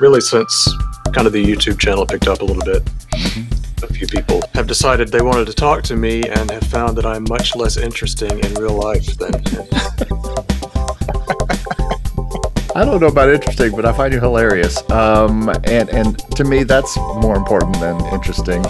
really since kind of the YouTube channel picked up a little bit. A few people have decided they wanted to talk to me and have found that I'm much less interesting in real life than. I don't know about interesting, but I find you hilarious. Um, and and to me, that's more important than interesting.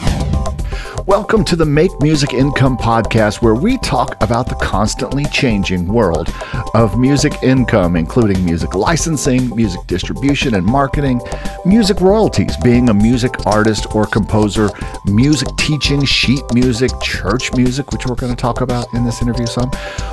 Welcome to the Make Music Income podcast, where we talk about the constantly changing world of music income, including music licensing, music distribution and marketing, music royalties, being a music artist or composer, music teaching, sheet music, church music, which we're going to talk about in this interview some.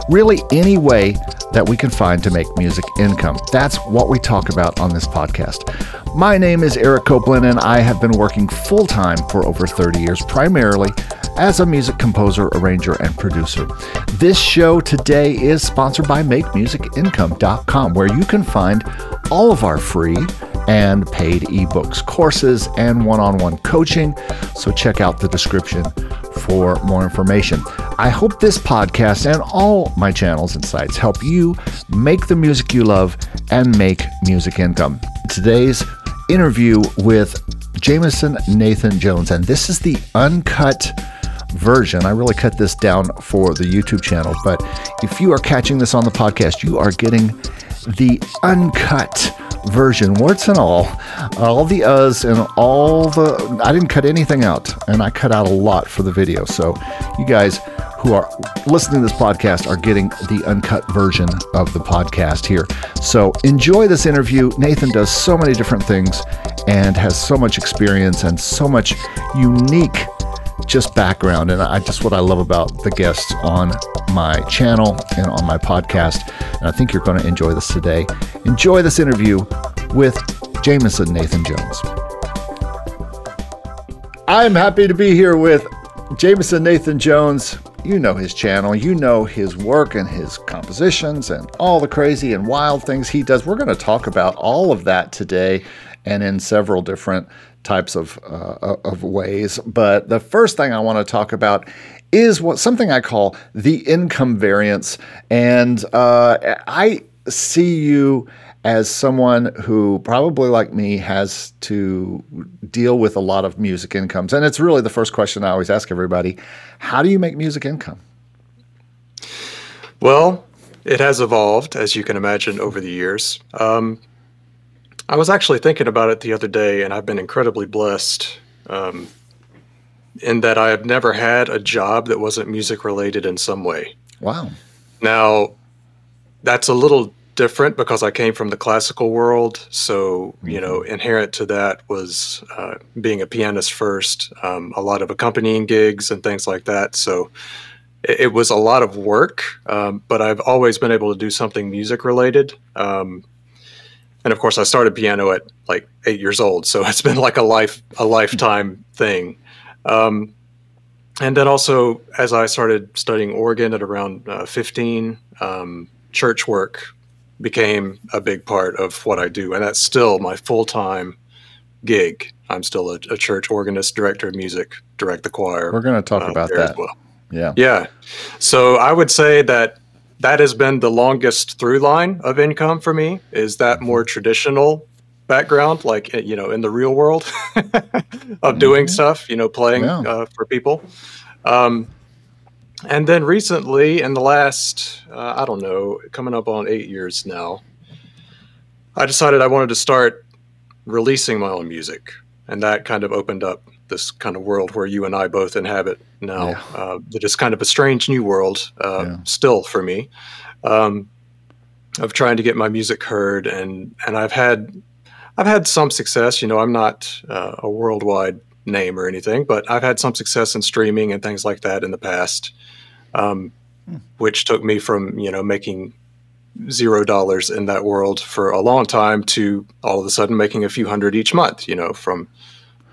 Really, any way that we can find to make music income. That's what we talk about on this podcast. My name is Eric Copeland, and I have been working full time for over 30 years, primarily as a music composer, arranger, and producer. This show today is sponsored by MakeMusicIncome.com, where you can find all of our free and paid ebooks, courses, and one on one coaching. So check out the description for more information. I hope this podcast and all my channels and sites help you make the music you love and make music income. Today's interview with Jameson Nathan Jones, and this is the uncut version. I really cut this down for the YouTube channel, but if you are catching this on the podcast, you are getting the uncut version, warts and all, all the uhs and all the. I didn't cut anything out, and I cut out a lot for the video. So, you guys who are listening to this podcast are getting the uncut version of the podcast here. So, enjoy this interview. Nathan does so many different things and has so much experience and so much unique just background and I just what I love about the guests on my channel and on my podcast. And I think you're going to enjoy this today. Enjoy this interview with Jameson Nathan Jones. I'm happy to be here with Jameson Nathan Jones. You know his channel, you know his work and his compositions and all the crazy and wild things he does. We're going to talk about all of that today and in several different types of uh, of ways. But the first thing I want to talk about is what something I call the income variance, and uh, I see you as someone who probably like me has to deal with a lot of music incomes and it's really the first question i always ask everybody how do you make music income well it has evolved as you can imagine over the years um, I was actually thinking about it the other day, and I've been incredibly blessed um, in that I have never had a job that wasn't music related in some way. Wow. Now, that's a little different because I came from the classical world. So, you know, mm-hmm. inherent to that was uh, being a pianist first, um, a lot of accompanying gigs and things like that. So, it, it was a lot of work, um, but I've always been able to do something music related. Um, and of course i started piano at like eight years old so it's been like a life a lifetime thing. Um, and then also as i started studying organ at around uh, 15 um, church work became a big part of what i do and that's still my full-time gig. I'm still a, a church organist director of music direct the choir we're going to talk uh, about that. well. Yeah. Yeah. So i would say that that has been the longest through line of income for me is that more traditional background like you know in the real world of doing mm-hmm. stuff you know playing yeah. uh, for people um, and then recently in the last uh, i don't know coming up on eight years now i decided i wanted to start releasing my own music and that kind of opened up this kind of world where you and I both inhabit now. Yeah. Uh, that is kind of a strange new world, uh, yeah. still for me, um, of trying to get my music heard, and and I've had I've had some success. You know, I'm not uh, a worldwide name or anything, but I've had some success in streaming and things like that in the past, um, hmm. which took me from you know making zero dollars in that world for a long time to all of a sudden making a few hundred each month. You know, from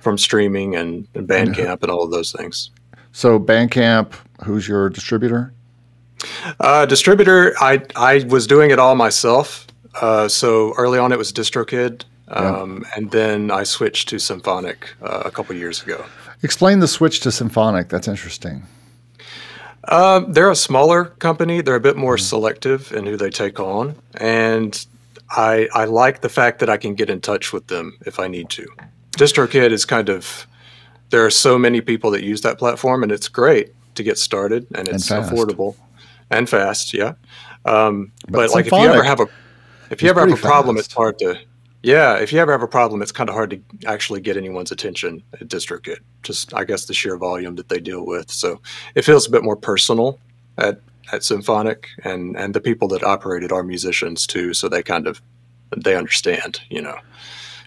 from streaming and, and Bandcamp and all of those things. So Bandcamp, who's your distributor? Uh, distributor, I I was doing it all myself. Uh, so early on, it was DistroKid, um, yeah. and then I switched to Symphonic uh, a couple years ago. Explain the switch to Symphonic. That's interesting. Uh, they're a smaller company. They're a bit more mm selective in who they take on, and I I like the fact that I can get in touch with them if I need to. DistroKid is kind of there are so many people that use that platform, and it's great to get started, and it's fast. affordable and fast. Yeah, um, But but, like if you ever have a if you ever have a problem, fast. it's hard to. Yeah, if you ever have a problem, it's kind of hard to actually get anyone's attention at DistroKid. Just I guess the sheer volume that they deal with. So it feels a bit more personal at at Symphonic, and and the people that operate it are musicians too, so they kind of they understand, you know.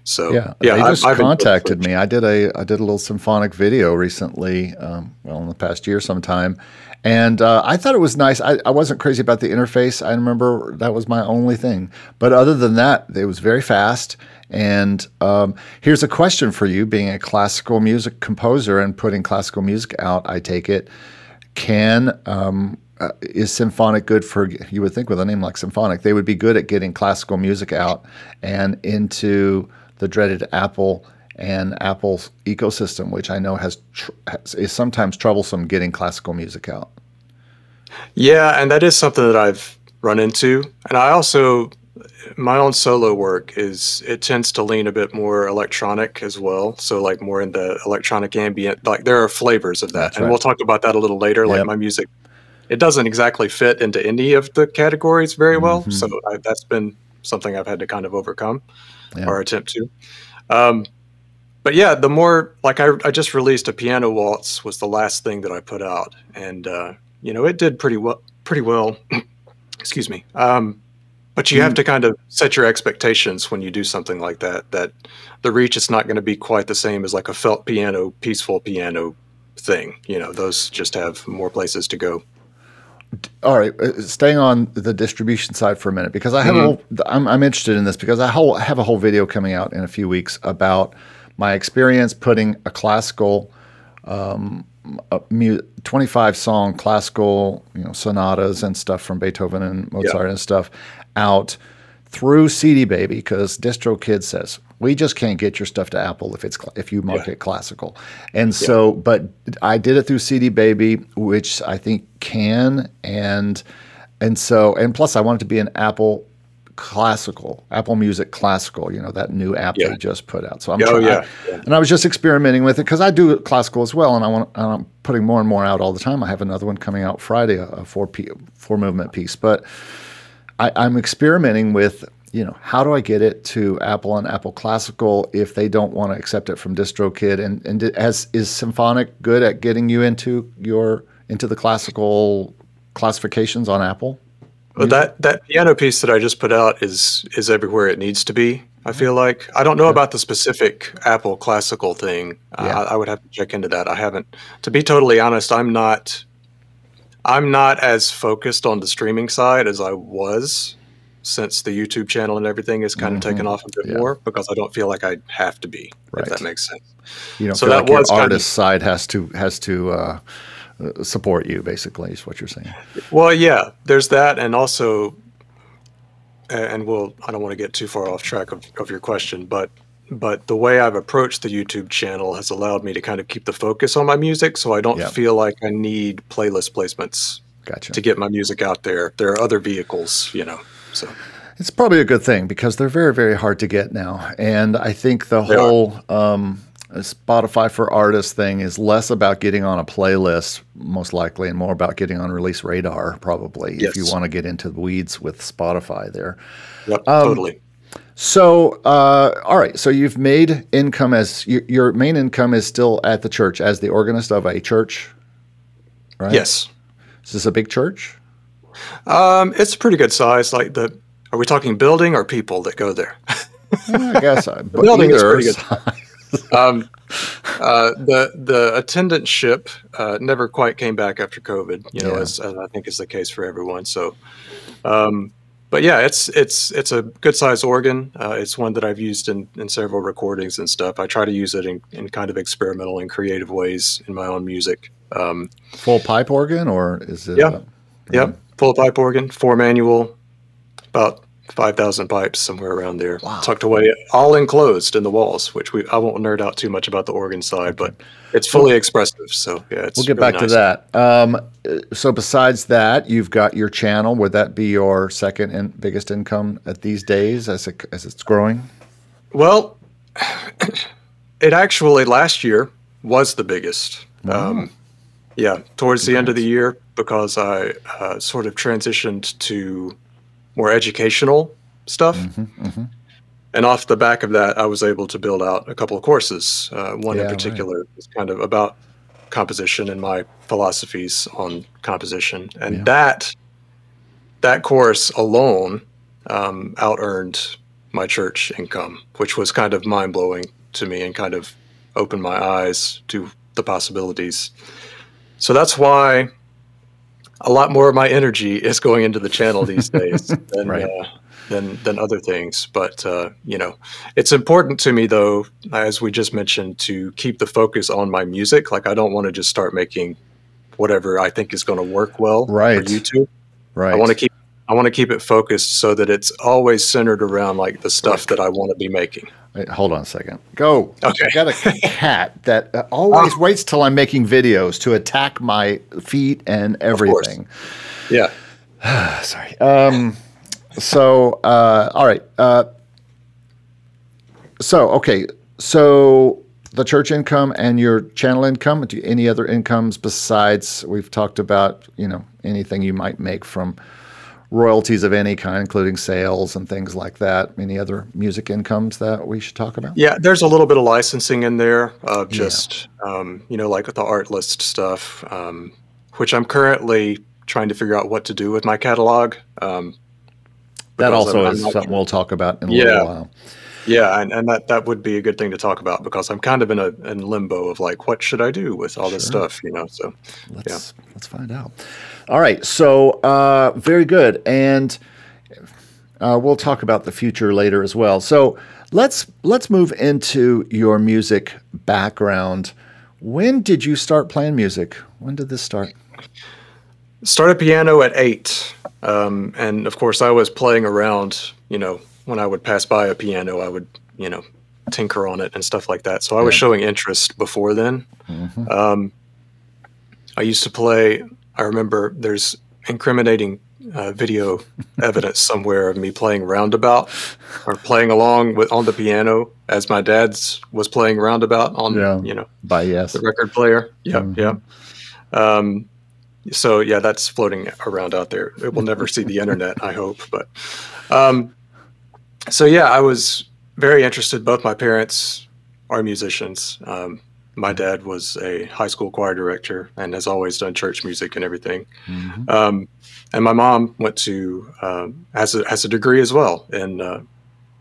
So Yeah, yeah, they I've- just I've contacted me. I did a I did a little symphonic video recently, um, well, in the past year sometime, and uh, I thought it was nice. I, I wasn't crazy about the interface. I remember that was my only thing, but other than that, it was very fast. And um, here's a question for you: Being a classical music composer and putting classical music out, I take it can um, uh, is symphonic good for you would think with a name like symphonic they would be good at getting classical music out and into the dreaded apple and apple's ecosystem which i know has, tr- has is sometimes troublesome getting classical music out Yeah, and that is something that I've run into. And I also, my own solo work is, it tends to lean a bit more electronic as well. So, like, more in the electronic ambient, like, there are flavors of that. That's and right. we'll talk about that a little later. Yep. Like, my music, it doesn't exactly fit into any of the categories very well. Mhm. So, I, that's been something I've had to kind of overcome Yeah. or attempt to. Um, but yeah, the more like I, I just released a piano waltz was the last thing that I put out, and uh, you know it did pretty well. Pretty well. Excuse me. Um, but you have to kind of set your expectations when you do something like that. That the reach is not going to be quite the same as like a felt piano, peaceful piano thing. You know, those just have more places to go. All right uh, staying on the distribution side for a minute because i have a whole, I'm, I'm interested in this because i whole, have a whole video coming out in a few weeks about my experience putting a classical um, a mu- 25 song classical you know sonatas and stuff from beethoven and mozart and stuff out through cd baby because distrokid says we just can't get your stuff to apple if it's if you mark Yeah. it classical and so but i did it through cd baby which i think can and and so and plus i want it to be an apple classical apple music classical you know that new app Yeah. they just put out so i'm Oh, trying yeah, yeah. and i was just experimenting with it because i do classical as well and i want and i'm putting more and more out all the time i have another one coming out friday a, a four p four movement piece but I, I'm experimenting with, you know, how do I get it to Apple and Apple Classical if they don't want to accept it from DistroKid? And and as is Symphonic good at getting you into your into the classical classifications on Apple? But that that piano piece that I just put out is is everywhere it needs to be. I feel like I don't know about the specific Apple classical thing. Uh, yeah. I, I would have to check into that. I haven't. To be totally honest, I'm not. I'm not as focused on the streaming side as I was since the YouTube channel and everything has kind of taken off a bit Mm-hmm. Yeah. more because I don't feel like I have to be. Right. If that makes sense. You don't So that like your was kind of- artist side has to has to uh, uh, support you, basically, is what you're saying. Well, yeah, there's that, and also, and we'll. I don't want to get too far off track of, of your question, but but the way I've approached the YouTube channel has allowed me to kind of keep the focus on my music, so I don't feel like I need playlist placements Gotcha. to get my music out there. There are other vehicles, you know. So It's probably a good thing because they're very, very hard to get now. And I think the They whole um, Spotify for Artists thing is less about getting on a playlist, most likely, and more about getting on release radar, probably, if you want to get into the weeds with Spotify there. yep, Um, totally. So, uh, all right. So you've made income as your, your main income is still at the church as the organist of a church, right? Yes, Is this a big church? Um, it's a pretty good size. Like the, are we talking building or people that go there? I guess. I, but building is pretty good. um, uh, the the attendantship uh, never quite came back after COVID. You know, Yeah. as, as I think is the case for everyone. So, um, but yeah, it's it's it's a good sized organ. Uh, it's one that I've used in, in several recordings and stuff. I try to use it in, in kind of experimental and creative ways in my own music. Um, Full pipe organ, or is it? Yeah. uh, Yep, full pipe organ, four manual, about 5,000 pipes somewhere around there, tucked away, all enclosed in the walls. Which we I won't nerd out too much about the organ side, but it's fully expressive. So yeah, it's We'll get really back nice. to that. Um, so besides that, you've got your channel. Would that be your second and biggest income at these days as it, as it's growing? Well, it actually last year was the biggest. Um, yeah, towards the end of the year because I uh, sort of transitioned to more educational stuff. Mm-hmm, And off the back of that, I was able to build out a couple of courses. Uh, one Yeah, in right. particular is kind of about composition and my philosophies on composition, and Yeah. that that course alone um, out earned my church income, which was kind of mind blowing to me and kind of opened my eyes to the possibilities. So that's why a lot more of my energy is going into the channel these days than Right. uh, than than other things. But uh, you know, it's important to me though, as we just mentioned, to keep the focus on my music. Like I don't want to just start making whatever I think is going to work well Right. for YouTube. Right. I want to keep I want to keep it focused so that it's always centered around like the stuff that I want to be making. Wait, hold on a second. Go. Okay. I got a cat that uh, always waits till I'm making videos to attack my feet and everything. Yeah. Sorry. Um, so, uh, all right. Uh, so, okay. So, the church income and your channel income. Do you, any other incomes besides we've talked about? You know, anything you might make from royalties of any kind, including sales and things like that. Any other music incomes that we should talk about? Yeah, there's a little bit of licensing in there of just, um, you know, like the Artlist stuff, um, which I'm currently trying to figure out what to do with my catalog. Um, That also I'm- I'm is not- something we'll talk about in a Yeah. little while. Yeah, and, and that, that would be a good thing to talk about because I'm kind of in a in limbo of like, what should I do with all this stuff, you know? So, Let's let's find out. All right, so uh, very good, and uh, we'll talk about the future later as well. So let's let's move into your music background. When did you start playing music? When did this start? started piano at eight, um, and of course, I was playing around. You know, when I would pass by a piano, I would, you know, tinker on it and stuff like that. So I was Yeah. showing interest before then. Um, I used to play. I remember there's incriminating uh, video evidence somewhere of me playing roundabout or playing along with on the piano as my dad's was playing roundabout on Yeah. you know By yes. the record player. Yep, yeah Um, so yeah, that's floating around out there. It will never see the internet, I hope. But um, so yeah, I was very interested. Both my parents are musicians. Um, my dad was a high school choir director and has always done church music and everything. Um, and my mom went to um, has a has a degree as well in uh,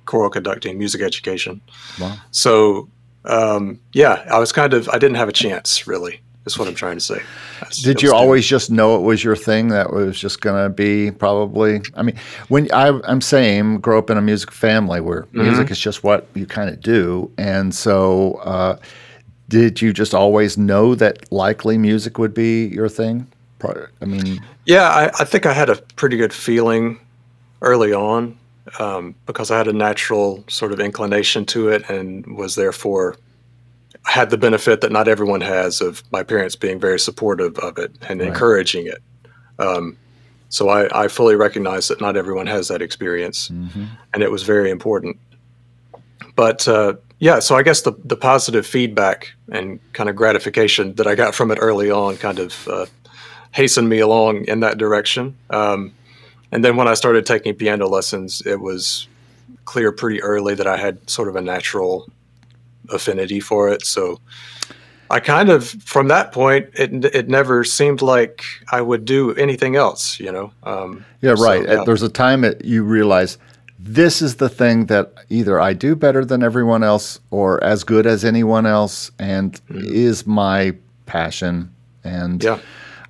choral conducting, music education. Wow. So um, yeah, I was kind of I didn't have a chance really. Is what I'm trying to say. Was- Did you always just know it was your thing? That was just going to be probably. I mean, when I, I'm saying, grow up in a music family where Mm-hmm. music is just what you kind of do, and so uh, did you just always know that likely music would be your thing? I mean, Yeah, I, I think I had a pretty good feeling early on um, because I had a natural sort of inclination to it and was therefore had the benefit that not everyone has of my parents being very supportive of it and encouraging it. Um, so I, I fully recognize that not everyone has that experience, and it was very important. But uh, yeah, so I guess the the positive feedback and kind of gratification that I got from it early on kind of uh, hastened me along in that direction. Um, and then when I started taking piano lessons, it was clear pretty early that I had sort of a natural affinity for it. So I kind of, from that point, it it never seemed like I would do anything else. You know. Um, yeah, so, right. yeah. There's a time that you realize this is the thing that either I do better than everyone else or as good as anyone else, and is my passion. And Yeah.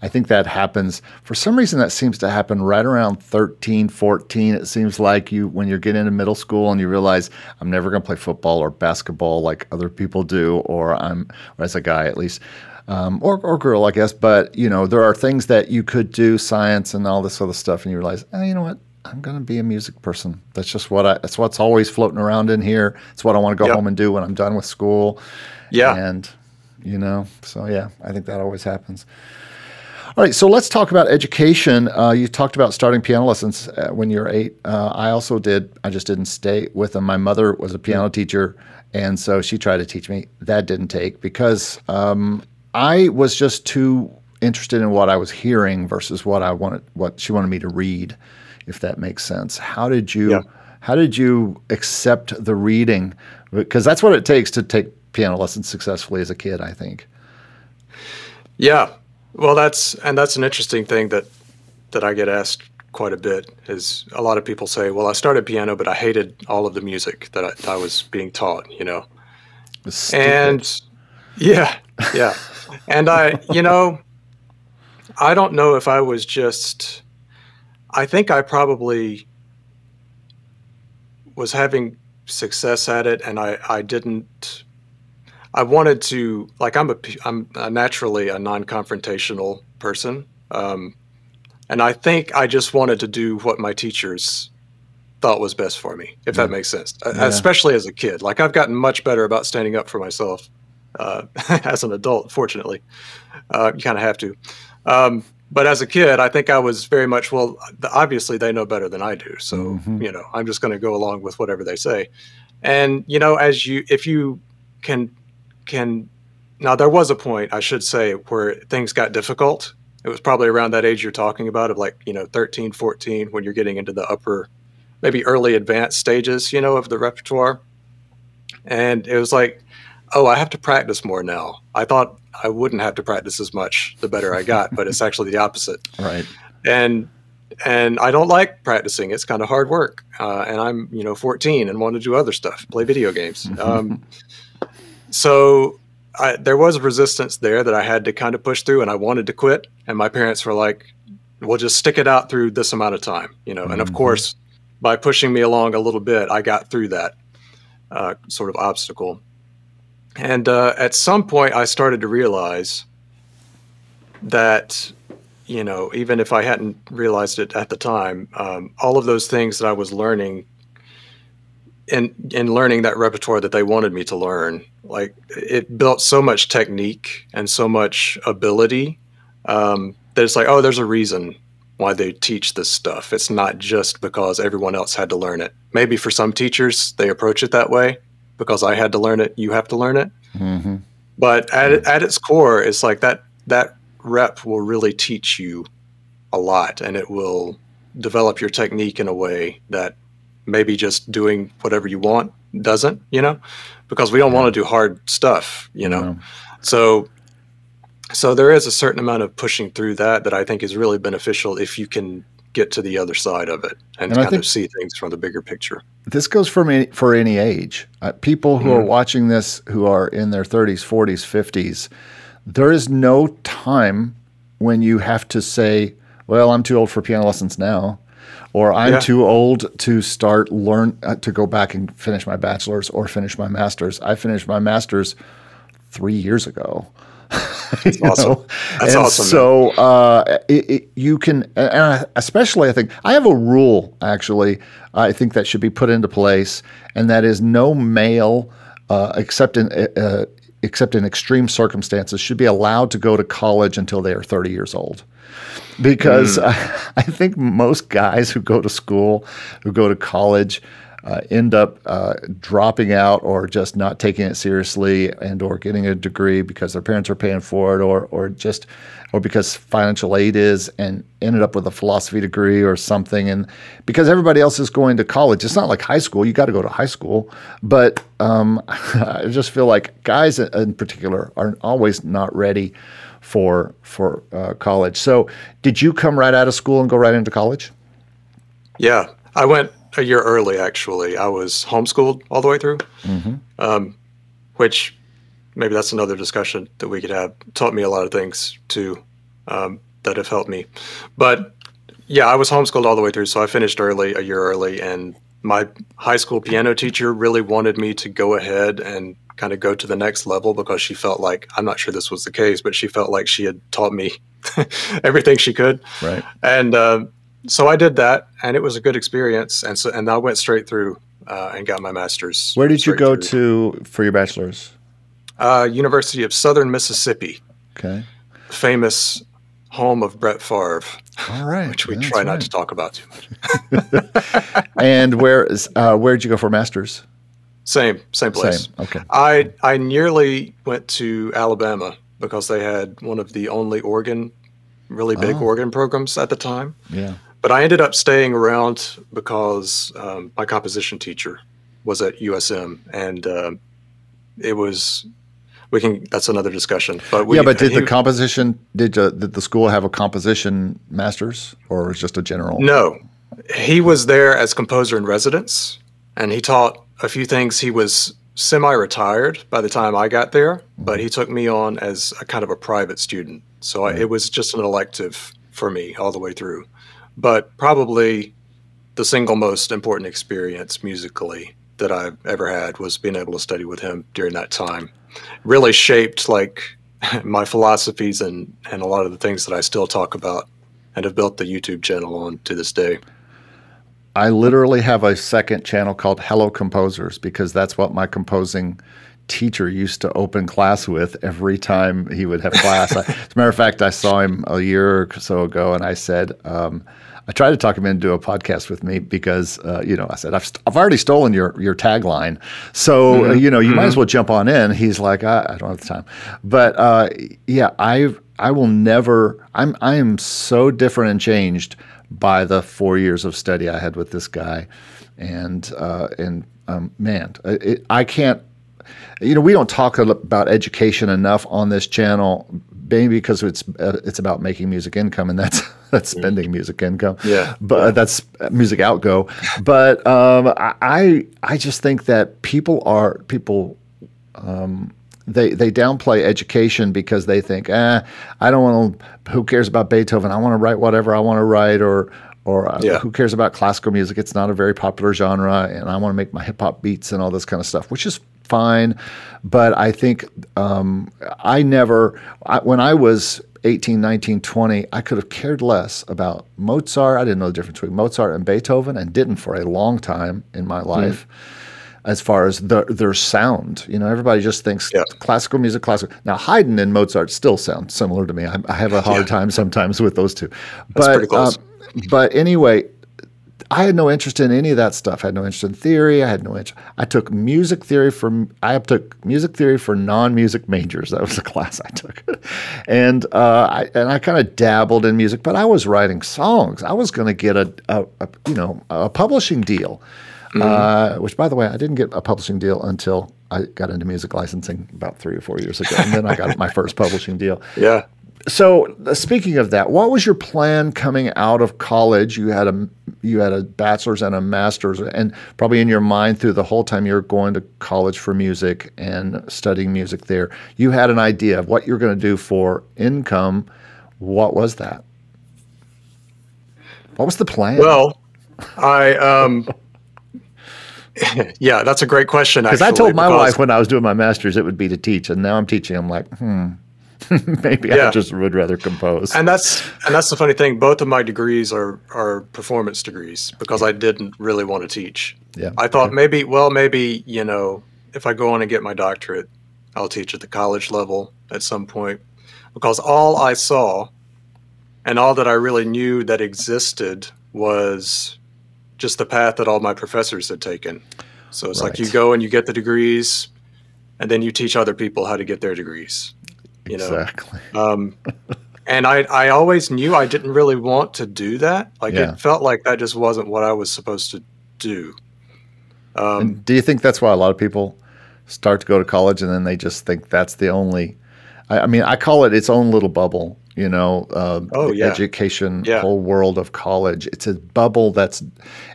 I think that happens for some reason that seems to happen right around 13, 14. It seems like you when you're getting into middle school and you realize I'm never going to play football or basketball like other people do or I'm or as a guy at least um, or, or girl, I guess. But you know, there are things that you could do, science and all this other stuff, and you realize, oh, you know what? I'm going to be a music person. That's just what I. That's what's always floating around in here. It's what I want to go Yep. home and do when I'm done with school. Yeah. And you know, so yeah, I think that always happens. All right, so let's talk about education. Uh, you talked about starting piano lessons uh, when you were eight. Uh, I also did. I just didn't stay with them. My mother was a piano teacher, and so she tried to teach me. That didn't take because um, I was just too interested in what I was hearing versus what I wanted, what she wanted me to read, if that makes sense. How did you? Yeah. How did you accept the reading? Because that's what it takes to take piano lessons successfully as a kid. I think. Yeah. Well, that's and that's an interesting thing that that I get asked quite a bit is a lot of people say, "Well, I started piano, but I hated all of the music that I, that I was being taught," you know. It was stupid. And yeah, yeah. and I, you know, I don't know if I was just I think I probably was having success at it and I I didn't I wanted to like I'm a I'm a naturally a non-confrontational person. Um and I think I just wanted to do what my teachers thought was best for me, if that makes sense. Yeah. Especially as a kid. Like I've gotten much better about standing up for myself uh, as an adult. Fortunately, uh, you kind of have to. Um, but as a kid, I think I was very much well. Obviously, they know better than I do, so Mhm. you know I'm just going to go along with whatever they say. And you know, as you if you can can now there was a point I should say where things got difficult. It was probably around that age you're talking about of like you know 13, 14 when you're getting into the upper maybe early advanced stages, you know, of the repertoire. And it was like, oh, I have to practice more now. I thought I wouldn't have to practice as much the better I got, but it's actually the opposite. Right. And and I don't like practicing. It's kind of hard work. Uh, and I'm, you know, 14 and want to do other stuff, play video games. Um, so I, there was resistance there that I had to kind of push through, and I wanted to quit. And my parents were like, "We'll just stick it out through this amount of time," you know. And of Mhm. course, by pushing me along a little bit, I got through that uh, sort of obstacle. And uh, at some point, I started to realize that, you know, even if I hadn't realized it at the time, um, all of those things that I was learning in in learning that repertoire that they wanted me to learn, like it built so much technique and so much ability um, that it's like, oh, there's a reason why they teach this stuff. It's not just because everyone else had to learn it. Maybe for some teachers they approach it that way because I had to learn it, you have to learn it. hmm But at at its core, it's like that that rep will really teach you a lot, and it will develop your technique in a way that maybe just doing whatever you want doesn't. You know, because we don't want to do hard stuff. You know, No. so so there is a certain amount of pushing through that that I think is really beneficial if you can get to the other side of it and, And kind of see things from the bigger picture. This goes for me for any age. Uh, people who are Mhm. watching this who are in their 30s, 40s, 50s, there is no time when you have to say, "Well, I'm too old for piano lessons now." Or I'm Yeah. too old to start learn uh, to go back and finish my bachelor's or finish my master's. I finished my master's three years ago. That's awesome. know? That's and awesome. So uh, it, it, you can, and especially I think I have a rule actually. I think that should be put into place, and that is no male, uh, except in uh, except in extreme circumstances, should be allowed to go to college until they are thirty years old. Because I, hmm. I think most guys who go to school, who go to college, uh, end up uh, dropping out or just not taking it seriously and or getting a degree because their parents are paying for it or or just or because financial aid is and ended up with a philosophy degree or something. And because everybody else is going to college it's not like high school you got to go to high school. But um, I just feel like guys in particular are always not ready for for uh, college. So did you come right out of school and go right into college? Yeah, I went a year early. Actually, I was homeschooled all the way through, mm-hmm. um, which maybe that's another discussion that we could have. Taught me a lot of things too um, that have helped me. But yeah, I was homeschooled all the way through, so I finished early, a year early, and my high school piano teacher really wanted me to go ahead and kind of go to the next level because she felt like I'm not sure this was the case, but she felt like she had taught me everything she could right and uh, so I did that, and it was a good experience. And so, and I went straight through uh, and got my master's. Where did you go through. to for your bachelor's? Uh, University of Southern Mississippi, Okay. famous home of Brett Favre, All right. which we try not to talk about too much. And where is uh, where did you go for masters? Same, same place. Same. Okay. I I nearly went to Alabama because they had one of the only organ, really big Oh. organ programs at the time. Yeah. But I ended up staying around because um, my composition teacher was at USM, and um it was we can that's another discussion. But we, yeah, but did he- the composition did uh, did the school have a composition masters or was just a general? no, he was there as composer in residence, and he taught a few things. He was semi-retired by the time I got there, but he took me on as a kind of a private student. So I, it was just an elective for me all the way through. But probably the single most important experience musically that I've ever had was being able to study with him during that time. Really shaped like my philosophies and and a lot of the things that I still talk about and have built the YouTube channel on to this day. I literally have a second channel called Hello Composers because that's what my composing teacher used to open class with every time he would have class. I, as a matter of fact, I saw him a year or so ago, and I said, um, I tried to talk him into a podcast with me because, uh, you know, I said, I've, st- I've already stolen your your tagline, so uh, you know, you might as well jump on in. He's like, I, I don't have the time, but uh, yeah, I I will never. I'm I am so different and changed by the four years of study I had with this guy, and uh, and um, man, it, I can't. You know, we don't talk about education enough on this channel, maybe because it's uh, it's about making music income, and that's that's spending music income. Yeah. but that's music outgo. But um, I I just think that people are people they they downplay education because they think, eh, I don't want to. Who cares about Beethoven? I want to write whatever I want to write, or or uh, Yeah. who cares about classical music? It's not a very popular genre, and I want to make my hip hop beats and all this kind of stuff, which is fine. But I think um, I never, I, when I was 18, 19, 20, I could have cared less about Mozart. I didn't know the difference between Mozart and Beethoven, and didn't for a long time in my life as far as the, their sound. You know, everybody just thinks Yeah. classical music, classical. Now, Haydn and Mozart still sound similar to me. I, I have a hard Yeah. time sometimes with those two. But, pretty close. um, but anyway, I had no interest in any of that stuff. I had no interest in theory. I had no interest. I took music theory for. I took music theory for non-music majors. That was the class I took, and uh, I and I kind of dabbled in music, but I was writing songs. I was going to get a, a, a you know a publishing deal, uh, which by the way I didn't get a publishing deal until I got into music licensing about three or four years ago, and then I got my first publishing deal Yeah. So uh, speaking of that, what was your plan coming out of college? You had a you had a bachelor's and a master's, and probably in your mind through the whole time you're going to college for music and studying music there, you had an idea of what you're going to do for income. What was that? What was the plan? Well, I um yeah, that's a great question. because I told my because- wife when I was doing my master's it would be to teach, and now I'm teaching. I'm like, hmm, maybe I just would rather compose. and that's and that's the funny thing. Both of my degrees are are performance degrees because I didn't really want to teach. yeah, I thought maybe, well, maybe you know, if I go on and get my doctorate, I'll teach at the college level at some point, because all I saw, and all that I really knew that existed was just the path that all my professors had taken. So it's like you go and you get the degrees, and then you teach other people how to get their degrees. You know, exactly. um, and I, I always knew I didn't really want to do that. Like Yeah. it felt like that just wasn't what I was supposed to do. Um, And do you think that's why a lot of people start to go to college and then they just think that's the only? I, I mean, I call it its own little bubble. You know, uh, Oh, the yeah. education Yeah. whole world of college. It's a bubble that's,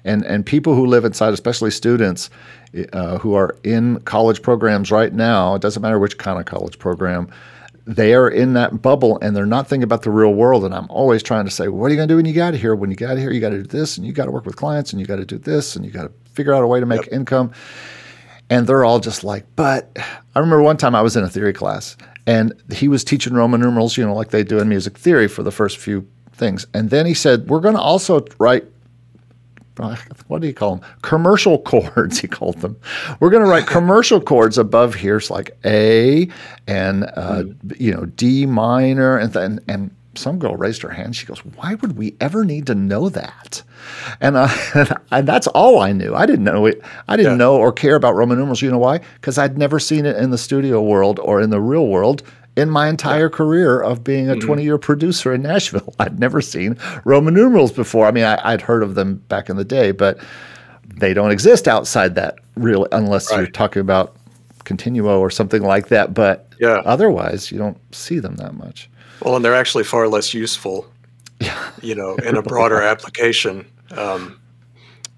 and and people who live inside, especially students uh, who are in college programs right now. It doesn't matter which kind of college program. They are in that bubble and they're not thinking about the real world. And I'm always trying to say, what are you going to do when you get out of here? When you get out of here, you got to do this, and you got to work with clients, and you got to do this, and you got to figure out a way to make Yep. income. And they're all just like, but I remember one time I was in a theory class and he was teaching Roman numerals, you know, like they do in music theory for the first few things. And then he said, We're going to also write what do you call them? Commercial chords, he called them. We're going to write commercial chords above here, it's like A and uh, mm. you know D minor, and then and some girl raised her hand. She goes, "Why would we ever need to know that?" And, uh, and that's all I knew. I didn't know it. I didn't yeah. know or care about Roman numerals. You know why? Because I'd never seen it in the studio world or in the real world in my entire career of being a mm-hmm. 20 year producer in Nashville. I'd never seen Roman numerals before. I mean, I, would heard of them back in the day, but they don't exist outside that really, unless right. you're talking about Continuo or something like that. But yeah. otherwise, you don't see them that much. Well, and they're actually far less useful, you know, in a broader application um,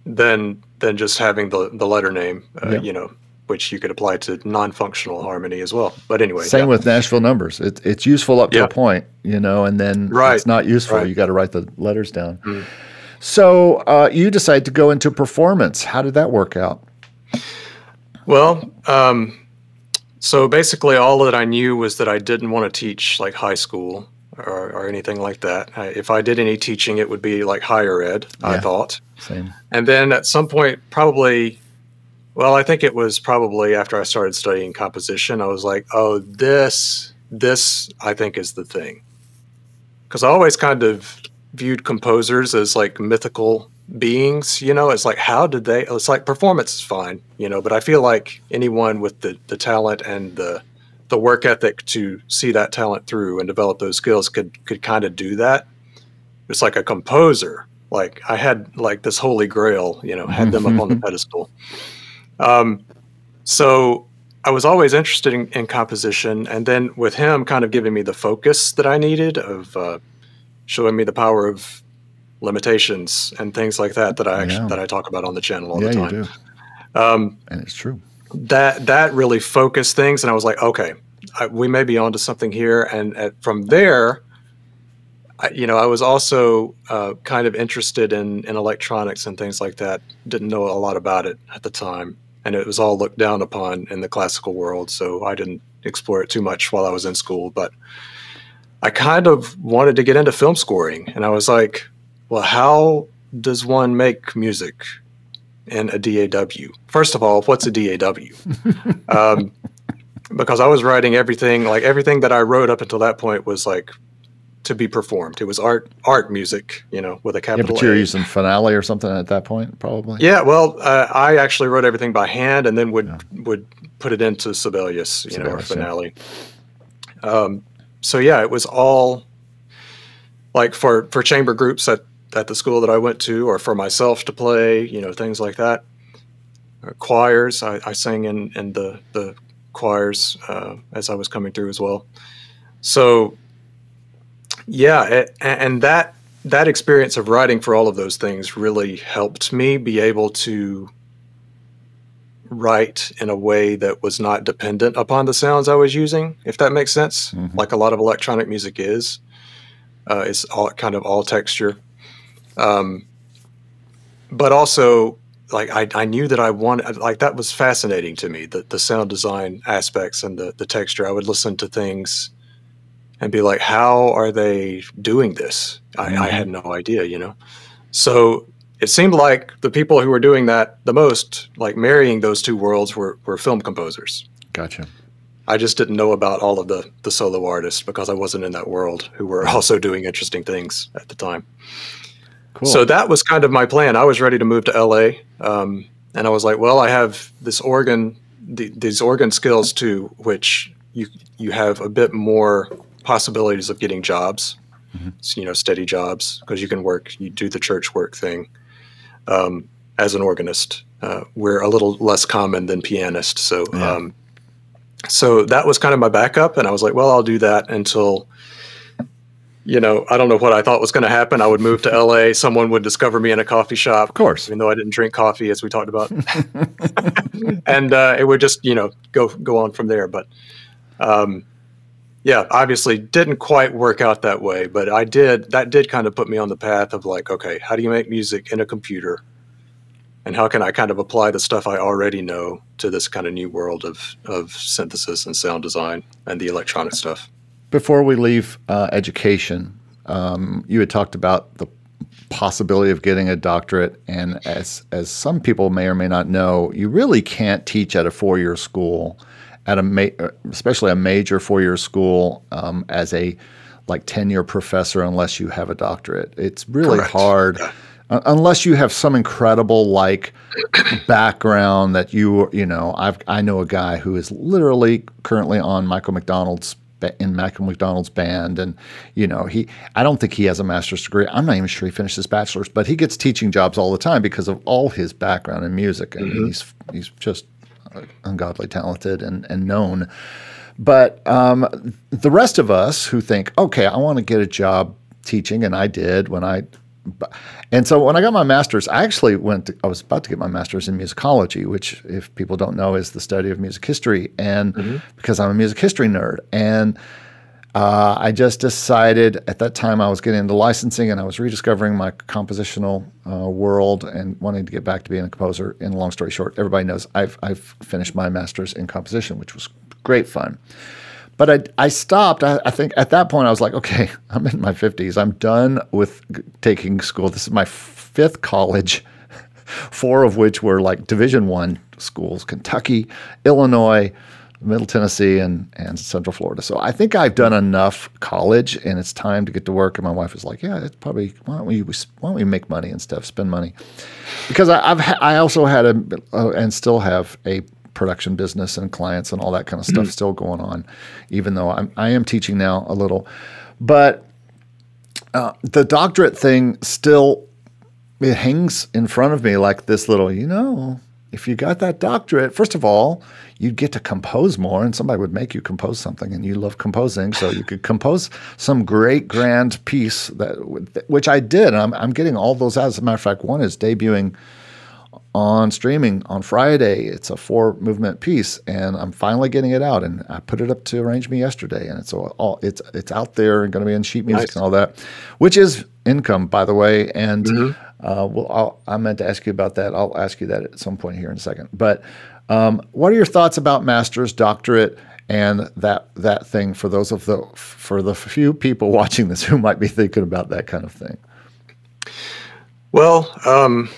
than than just having the the letter name, uh, yeah. you know which you could apply to non-functional harmony as well. But anyway, same yeah. with Nashville numbers. It, it's useful up to a point, you know, and then right. it's not useful. Right. You got to write the letters down. Mm. So uh, you decide to go into performance. How did that work out? Well, um, so basically, all that I knew was that I didn't want to teach like high school or, or anything like that. I, if I did any teaching, it would be like higher ed. Yeah. I thought. Same. And then at some point, probably well, I think it was probably after I started studying composition, I was like, oh, this, this, I think is the thing. Because I always kind of viewed composers as like mythical beings, you know, it's like, how did they, it's like performance is fine, you know, but I feel like anyone with the, the talent and the, the work ethic to see that talent through and develop those skills could, could kind of do that. It's like a composer. Like I had like this holy grail, you know, had them up on the pedestal. Um, so I was always interested in, in, composition, and then with him kind of giving me the focus that I needed of uh, showing me the power of limitations and things like that that I actually, yeah. that I talk about on the channel all yeah, the time. You do. Um, and it's true. That that really focused things, and I was like, okay, I, we may be onto something here. And at, from there, I, you know, I was also uh, kind of interested in in electronics and things like that. Didn't know a lot about it at the time and it was all looked down upon in the classical world. So I didn't explore it too much while I was in school. But I kind of wanted to get into film scoring, and I was like, well, how does one make music in a DAW? First of all, what's a DAW? um, because I was writing everything, like everything that I wrote up until that point was like to be performed. It was art art music, you know, with a capital. Yeah, but you're a. using Finale or something at that point, probably. Yeah, well, uh, I actually wrote everything by hand and then would yeah. would put it into Sibelius, you Sibelius, know, or Finale. Yeah. Um, so yeah, it was all like for for chamber groups at at the school that I went to, or for myself to play, you know, things like that. Or choirs, I, I sang in in the the choirs uh, as I was coming through as well. So yeah, it, and that that experience of writing for all of those things really helped me be able to write in a way that was not dependent upon the sounds I was using, if that makes sense. Mm-hmm. Like a lot of electronic music is, uh, it's all kind of all texture. Um, but also, like I, I knew that I wanted, like that was fascinating to me, the, the sound design aspects and the, the texture. I would listen to things and be like, how are they doing this? I, mm-hmm. I had no idea, you know? So it seemed like the people who were doing that the most, like marrying those two worlds, were, were film composers. Gotcha. I just didn't know about all of the, the solo artists because I wasn't in that world who were also doing interesting things at the time. Cool. So that was kind of my plan. I was ready to move to LA. Um, and I was like, well, I have this organ, the, these organ skills too, which you, you have a bit more possibilities of getting jobs, mm-hmm. you know, steady jobs, because you can work, you do the church work thing um, as an organist. Uh, we're a little less common than pianist. So, yeah. um, so that was kind of my backup. And I was like, well, I'll do that until, you know, I don't know what I thought was going to happen. I would move to LA. Someone would discover me in a coffee shop. Of course. Even though I didn't drink coffee, as we talked about. and uh, it would just, you know, go, go on from there. But, um, yeah, obviously didn't quite work out that way, but I did. That did kind of put me on the path of like, okay, how do you make music in a computer, and how can I kind of apply the stuff I already know to this kind of new world of of synthesis and sound design and the electronic stuff. Before we leave uh, education, um, you had talked about the possibility of getting a doctorate, and as as some people may or may not know, you really can't teach at a four year school, at a ma- especially a major four year school um, as a like tenure professor unless you have a doctorate. It's really Correct. hard. Uh, unless you have some incredible like background that you you know I've I know a guy who is literally currently on Michael McDonald's in Michael McDonald's band and you know he I don't think he has a master's degree I'm not even sure he finished his bachelor's but he gets teaching jobs all the time because of all his background in music and he's he's just ungodly talented and and known but um, the rest of us who think, okay, I want to get a job teaching, and I did when I. And so when I got my master's, I actually went. To, I was about to get my master's in musicology, which, if people don't know, is the study of music history. And because I'm a music history nerd, and uh, I just decided at that time I was getting into licensing and I was rediscovering my compositional uh, world and wanting to get back to being a composer. And long story short, everybody knows I've, I've finished my master's in composition, which was great fun. But I, I stopped. I, I think at that point I was like, okay, I'm in my 50s. I'm done with g- taking school. This is my fifth college, four of which were like Division One schools: Kentucky, Illinois, Middle Tennessee, and and Central Florida. So I think I've done enough college, and it's time to get to work. And my wife was like, yeah, it's probably why don't we why don't we make money and stuff, spend money, because I, I've ha- I also had a uh, and still have a production business and clients and all that kind of stuff still going on, even though I'm I am teaching now a little, but uh, the doctorate thing still it hangs in front of me like this little, you know, if you got that doctorate, first of all, you'd get to compose more and somebody would make you compose something and you love composing. So you could compose some great grand piece that, which I did. And I'm, I'm getting all those out. As a matter of fact, one is debuting on streaming on Friday. It's a four movement piece, and I'm finally getting it out. And I put it up to ArrangeMe yesterday, and it's all, all it's it's out there and going to be in sheet music Nice. and all that, which is income, by the way. And Mm-hmm. uh, well, I'll, I meant to ask you about that. I'll ask you that at some point here in a second. But um, what are your thoughts about master's, doctorate? And that that thing for those of the for the few people watching this who might be thinking about that kind of thing. Well, um,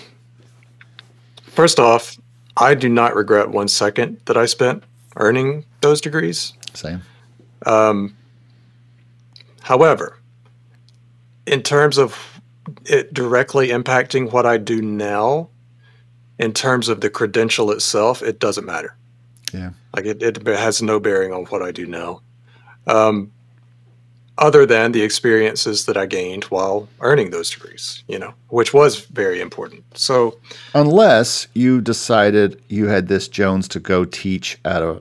first off, I do not regret one second that I spent earning those degrees. Same. However, in terms of it directly impacting what I do now, in terms of the credential itself, it doesn't matter. Yeah. Like it, it has no bearing on what I do now, um, other than the experiences that I gained while earning those degrees. You know, which was very important. So unless you decided you had this Jones to go teach at a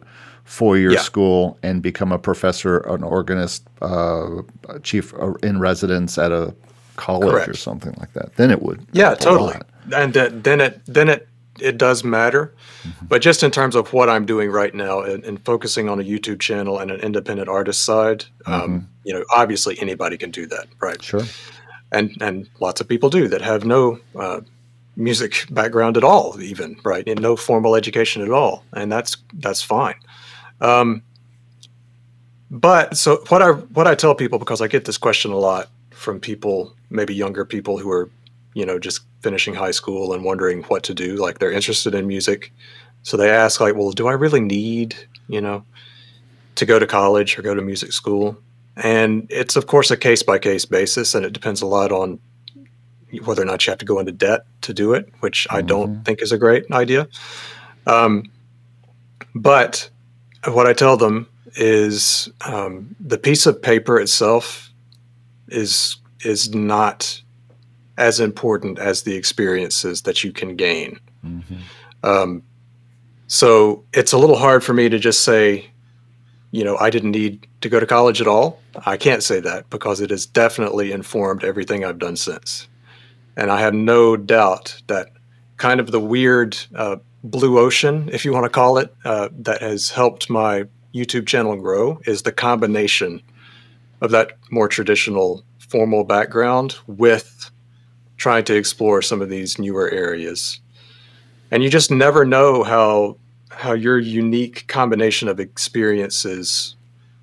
four-year Yeah. school and become a professor, an organist, uh, chief uh, in residence at a college or something like that, then it would. Yeah, totally. lot. And that, then it then it it does matter, Mm-hmm. but just in terms of what I'm doing right now and, and focusing on a YouTube channel and an independent artist side, Mm-hmm. um, you know, obviously anybody can do that, right? Sure. And and lots of people do that have no uh, music background at all, even right, and no formal education at all, and that's that's fine. Um, but so what I what I tell people because I get this question a lot from people, maybe younger people who are, you know, just finishing high school and wondering what to do. Like they're interested in music, so they ask like, "Well, do I really need, you know, to go to college or go to music school?" And it's of course a case by case basis, and it depends a lot on whether or not you have to go into debt to do it, which I don't think is a great idea. Um, but what I tell them is um, the piece of paper itself is is not as important as the experiences that you can gain. Um, so it's a little hard for me to just say, you know, I didn't need to go to college at all. I can't say that because it has definitely informed everything I've done since. And I have no doubt that kind of the weird uh, blue ocean, if you want to call it, uh, that has helped my YouTube channel grow is the combination of that more traditional formal background with trying to explore some of these newer areas. And you just never know how how your unique combination of experiences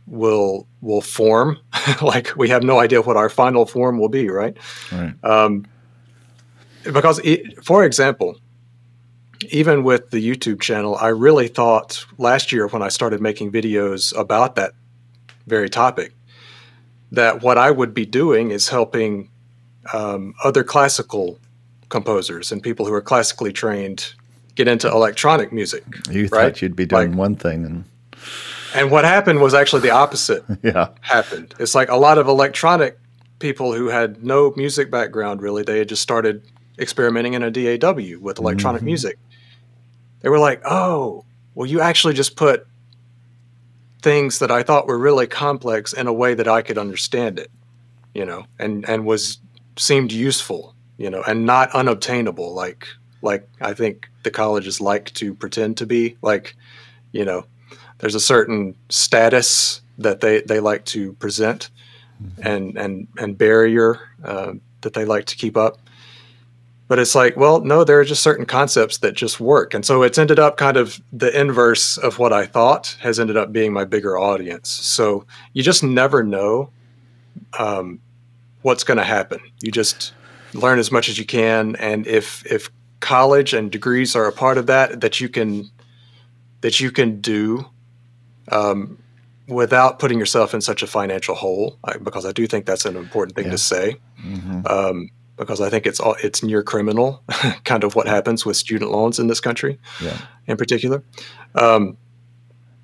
will will form. like we have no idea what our final form will be, right? Right. Um, because, it, for example, even with the YouTube channel, I really thought last year when I started making videos about that very topic that what I would be doing is helping um, other classical composers and people who are classically trained get into electronic music. You right? thought you'd be doing Like- one thing, and And what happened was actually the opposite yeah, happened. It's like a lot of electronic people who had no music background really, they had just started experimenting in a DAW with electronic Mhm. music. They were like, oh, well, you actually just put things that I thought were really complex in a way that I could understand it, you know, and, and was seemed useful, you know, and not unobtainable like like I think the colleges like to pretend to be. Like, you know, there's a certain status that they, they like to present and and and barrier uh, that they like to keep up. But it's like, well, no, there are just certain concepts that just work, and so it's ended up kind of the inverse of what I thought has ended up being my bigger audience. So you just never know um, what's going to happen. You just learn as much as you can, and if if college and degrees are a part of that, that you can that you can do um, without putting yourself in such a financial hole, I, because I do think that's an important thing Yeah. to say. hmm Um, because I think it's all it's near criminal, kind of what happens with student loans in this country, Yeah. in particular. Um,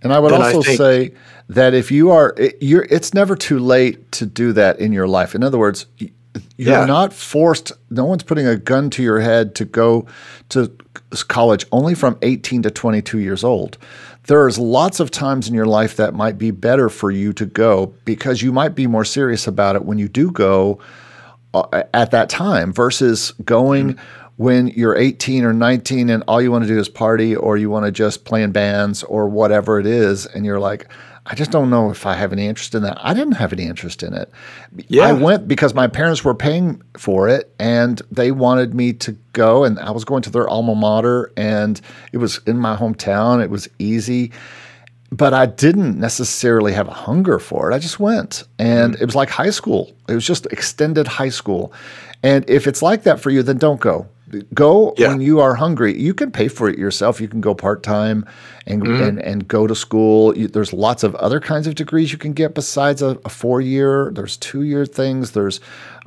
And I would then I also think- say that if you are, it, you're, it's never too late to do that in your life. In other words, you're Yeah. not forced. No one's putting a gun to your head to go to college only from 18 to 22 years old. There's lots of times in your life that might be better for you to go because you might be more serious about it when you do go Uh, at that time versus going mm-hmm. when you're 18 or 19 and all you want to do is party or you want to just play in bands or whatever it is and you're like I just don't know if I have any interest in that. I didn't have any interest in it. Yeah. I went because my parents were paying for it and they wanted me to go and I was going to their alma mater and it was in my hometown. It was easy but I didn't necessarily have a hunger for it. I just went, and mm. it was like high school. It was just extended high school. And if it's like that for you, then don't go. Go Yeah. when you are hungry. You can pay for it yourself. You can go part time and, and and go to school. You, there's lots of other kinds of degrees you can get besides a, a four year. There's two year things. There's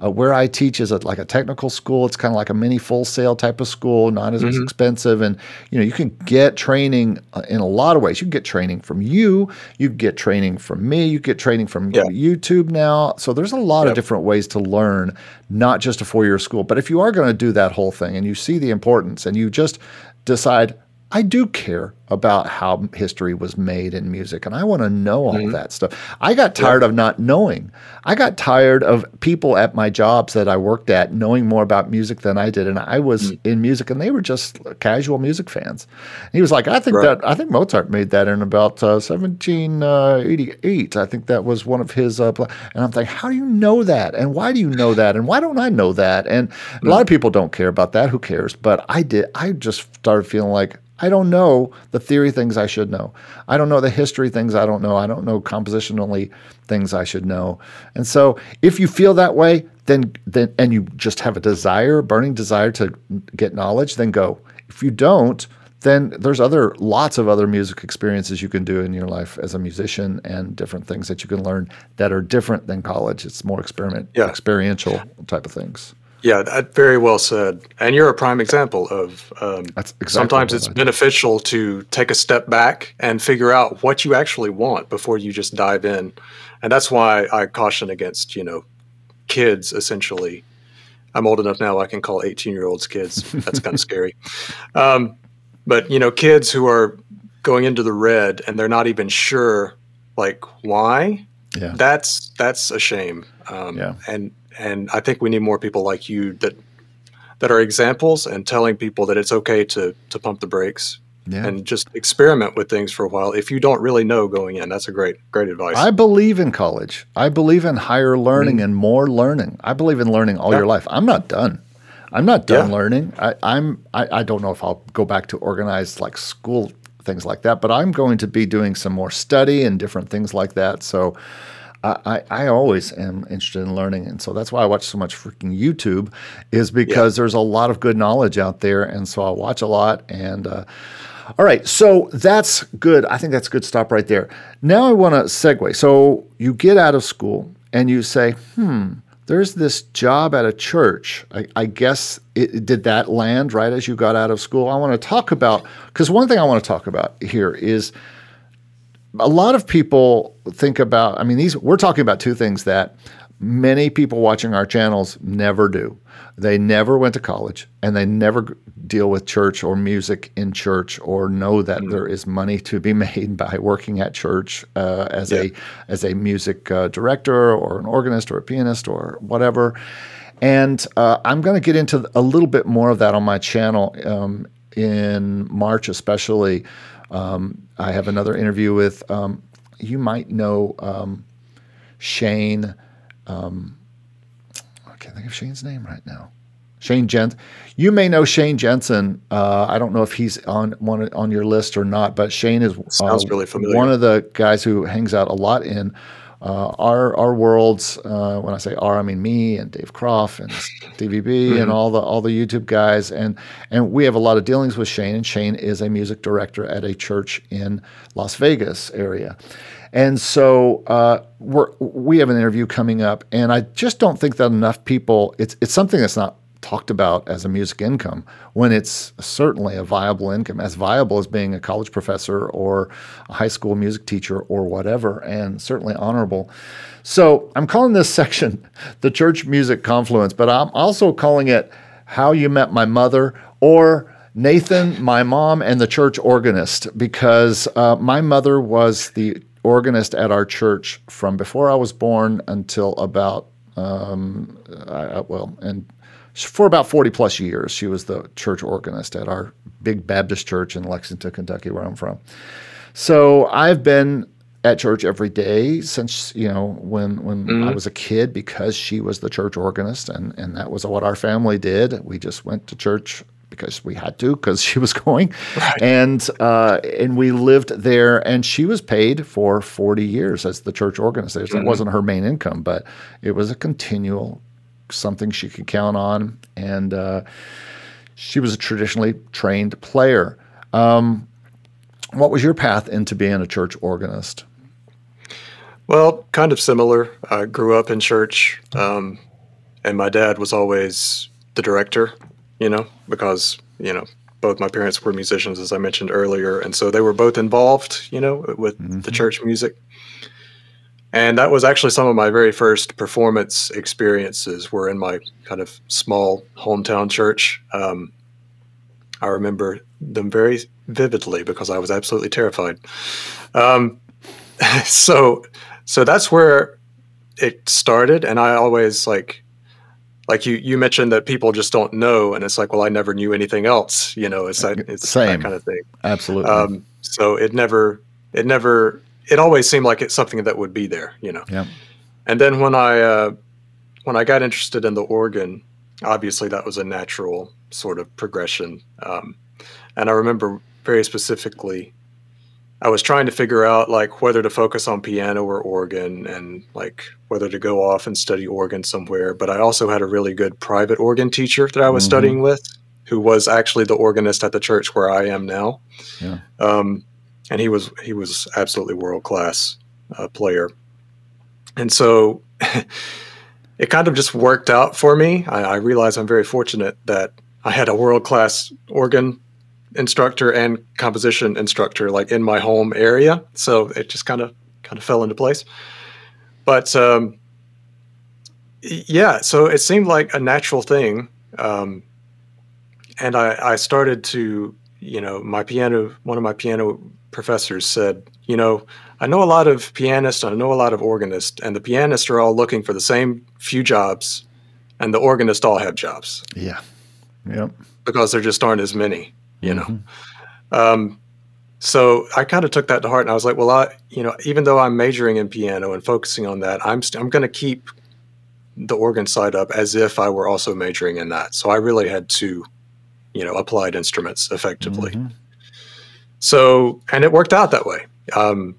uh, where I teach is a, like a technical school. It's kind of like a mini Full Sail type of school, not as expensive, and you know you can get training uh, in a lot of ways. You can get training from you. You can get training from me. You get training from Yeah. YouTube now. So there's a lot of different ways to learn, not just a four year school. But if you are going to do that whole thing and you see the importance and you just decide, I do care about how history was made in music and I want to know all that stuff. I got tired of not knowing. I got tired of people at my jobs that I worked at knowing more about music than I did. And I was in music and they were just casual music fans. And he was like, I think Right. that, I think Mozart made that in about uh, 1788. I think that was one of his, uh, and I'm thinking, how do you know that? And why do you know that? And why don't I know that? And a lot of people don't care about that. Who cares? But I did. I just started feeling like I don't know the theory things I should know. I don't know the history things I don't know. I don't know compositionally things I should know. And so if you feel that way, then then and you just have a desire, burning desire to get knowledge, then go. If you don't, then there's other lots of other music experiences you can do in your life as a musician and different things that you can learn that are different than college. It's more experiment Yeah. experiential type of things. Yeah, that, very well said. And you're a prime example of um, exactly sometimes it's beneficial to take a step back and figure out what you actually want before you just dive in. And that's why I caution against, you know, kids essentially. I'm old enough now I can call 18 year olds kids. That's kind of scary. Um, but, you know, kids who are going into the red and they're not even sure, like, why, Yeah. that's that's a shame. Um, Yeah. And and I think we need more people like you that that are examples and telling people that it's okay to to pump the brakes Yeah. and just experiment with things for a while. If you don't really know going in, that's a great great advice. I believe in college. I believe in higher learning and more learning. I believe in learning all Mm-hmm. Yeah. your life. I'm not done. I'm not done Yeah. learning. I, I'm. I, I don't know if I'll go back to organized like school things like that. But I'm going to be doing some more study and different things like that. So I, I always am interested in learning, and so that's why I watch so much freaking YouTube, is because yeah. there's a lot of good knowledge out there, and so I watch a lot. And uh, all right, so that's good. I think that's a good stop right there. Now I want to segue. So you get out of school and you say, hmm, there's this job at a church. I, I guess it, did that land right as you got out of school? I want to talk about because one thing I want to talk about here is a lot of people think about, I mean, these we're talking about two things that many people watching our channels never do. They never went to college and they never deal with church or music in church or know that mm-hmm. there is money to be made by working at church uh, as yeah. a as a music uh, director or an organist or a pianist or whatever. And uh, I'm going to get into a little bit more of that on my channel um, in March, especially um, I have another interview with, um, you might know um, Shane. Um, I can't think of Shane's name right now. Shane Jensen. You may know Shane Jensen. Uh, I don't know if he's on one on your list or not, but Shane is uh, really one of the guys who hangs out a lot in uh, our our worlds. Uh, when I say our, I mean me and Dave Croft and DVB mm-hmm. and all the all the YouTube guys, and and we have a lot of dealings with Shane. And Shane is a music director at a church in Las Vegas area. And so uh, we we have an interview coming up, and I just don't think that enough people. It's it's something that's not talked about as a music income when it's certainly a viable income, as viable as being a college professor or a high school music teacher or whatever, and certainly honorable. So I'm calling this section the Church Music Confluence, but I'm also calling it How You Met My Mother or Nathan, my mom, and the church organist, because uh, my mother was the organist at our church from before I was born until about um, I, well, and for about 40 plus years, she was the church organist at our big Baptist church in Lexington, Kentucky, where I'm from. So I've been at church every day since you know when when mm-hmm. I was a kid because she was the church organist and and that was what our family did. We just went to church because we had to because she was going, right. and uh, and we lived there. And she was paid for forty years as the church organist. It mm-hmm. wasn't her main income, but it was a continual something she could count on. And uh, she was a traditionally trained player. Um, what was your path into being a church organist? Well, kind of similar. I grew up in church, um, and my dad was always the director, you know, because, you know, both my parents were musicians, as I mentioned earlier. And so they were both involved, you know, with mm-hmm. the church music. And that was actually some of my very first performance experiences were in my kind of small hometown church. Um, I remember them very vividly because I was absolutely terrified. Um, so, so that's where it started. And I always like, like you, you mentioned that people just don't know. And it's like, well, I never knew anything else, you know, it's that, it's Same. that kind of thing. Absolutely. Um, so it never, it never it always seemed like it's something that would be there, you know. Yeah. And then when I uh, when I got interested in the organ, obviously that was a natural sort of progression. Um, and I remember very specifically, I was trying to figure out like whether to focus on piano or organ, and like whether to go off and study organ somewhere. But I also had a really good private organ teacher that I was mm-hmm. studying with, who was actually the organist at the church where I am now. Yeah. Um, and he was he was absolutely world class uh, player. And so it kind of just worked out for me. I, I realize I'm very fortunate that I had a world class organ instructor and composition instructor like in my home area. So it just kind of kind of fell into place. But um, yeah, so it seemed like a natural thing. Um, and I, I started to, you know, my piano, one of my piano professors said, you know, I know a lot of pianists, and I know a lot of organists, and the pianists are all looking for the same few jobs, and the organists all have jobs. Yeah. Yep. Because there just aren't as many, you mm-hmm. know. Um, so I kind of took that to heart, and I was like, well, I, you know, even though I'm majoring in piano and focusing on that, I'm st- I'm going to keep the organ side up as if I were also majoring in that. So I really had two, you know, applied instruments effectively. Mm-hmm. So and it worked out that way. Um,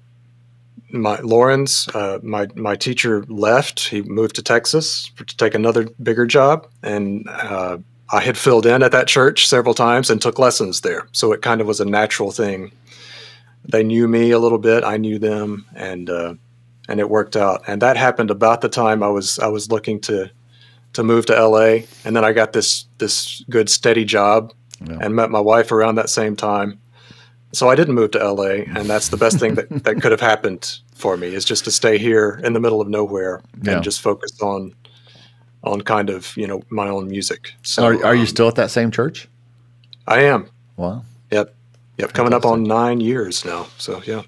my Lawrence, uh, my my teacher left. He moved to Texas to take another bigger job, and uh, I had filled in at that church several times and took lessons there. So it kind of was a natural thing. They knew me a little bit, I knew them, and uh, and it worked out. And that happened about the time I was I was looking to to move to LA, and then I got this this good steady job, yeah. and met my wife around that same time. So I didn't move to LA, and that's the best thing that, that could have happened for me is just to stay here in the middle of nowhere yeah. and just focus on on kind of you know my own music. So are, are um, you still at that same church? I am. Wow. Yep. Yep. Coming up on nine years now. So yeah,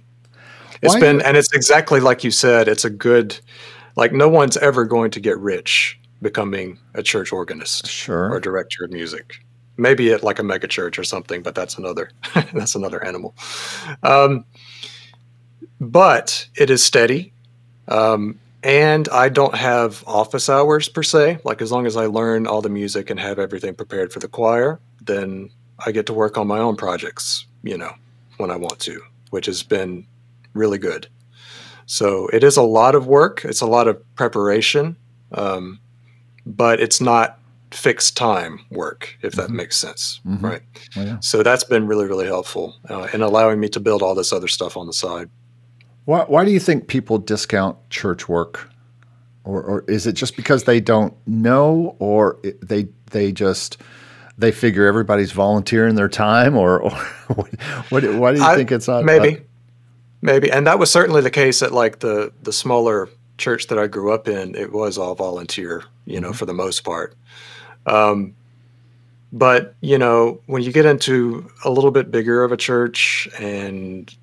it's Why been and it's exactly like you said. It's a good like no one's ever going to get rich becoming a church organist sure. or director of music. Maybe at like a mega church or something, but that's another that's another animal. Um, but it is steady. Um, and I don't have office hours per se. Like as long as I learn all the music and have everything prepared for the choir, then I get to work on my own projects, you know, when I want to, which has been really good. So it is a lot of work. It's a lot of preparation, um, but it's not fixed time work, if that mm-hmm. makes sense, mm-hmm. right? Oh, yeah. So that's been really, really helpful uh, in allowing me to build all this other stuff on the side. Why, why do you think people discount church work? Or, or is it just because they don't know or they they just they figure everybody's volunteering their time or, or what, what, why do you I, think it's not maybe uh, maybe and that was certainly the case at like the the smaller church that I grew up in it was all volunteer you know mm-hmm. for the most part um, but you know when you get into a little bit bigger of a church and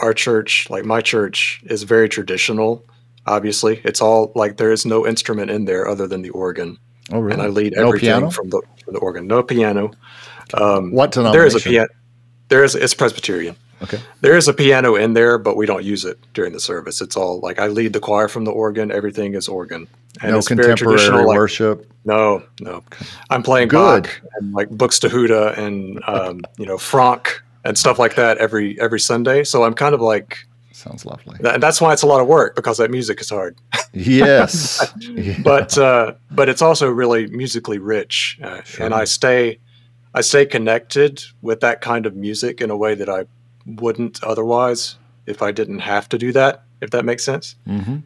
our church, like my church, is very traditional. Obviously, it's all like there is no instrument in there other than the organ. Oh, really? And I lead no everything piano? from the from the organ. No piano. Um, what denomination? There is a piano. There is it's Presbyterian. Okay. There is a piano in there, but we don't use it during the service. It's all like I lead the choir from the organ. Everything is organ. And no it's contemporary very traditional, worship. No, no. I'm playing Good. Bach and like Buxtehude and um, you know Franck and stuff like that every every Sunday. So I'm kind of like sounds lovely. and that's why it's a lot of work because that music is hard. yes, yeah. but uh, but it's also really musically rich, uh, sure. and I stay I stay connected with that kind of music in a way that I wouldn't otherwise if I didn't have to do that. If that makes sense. Mm-hmm.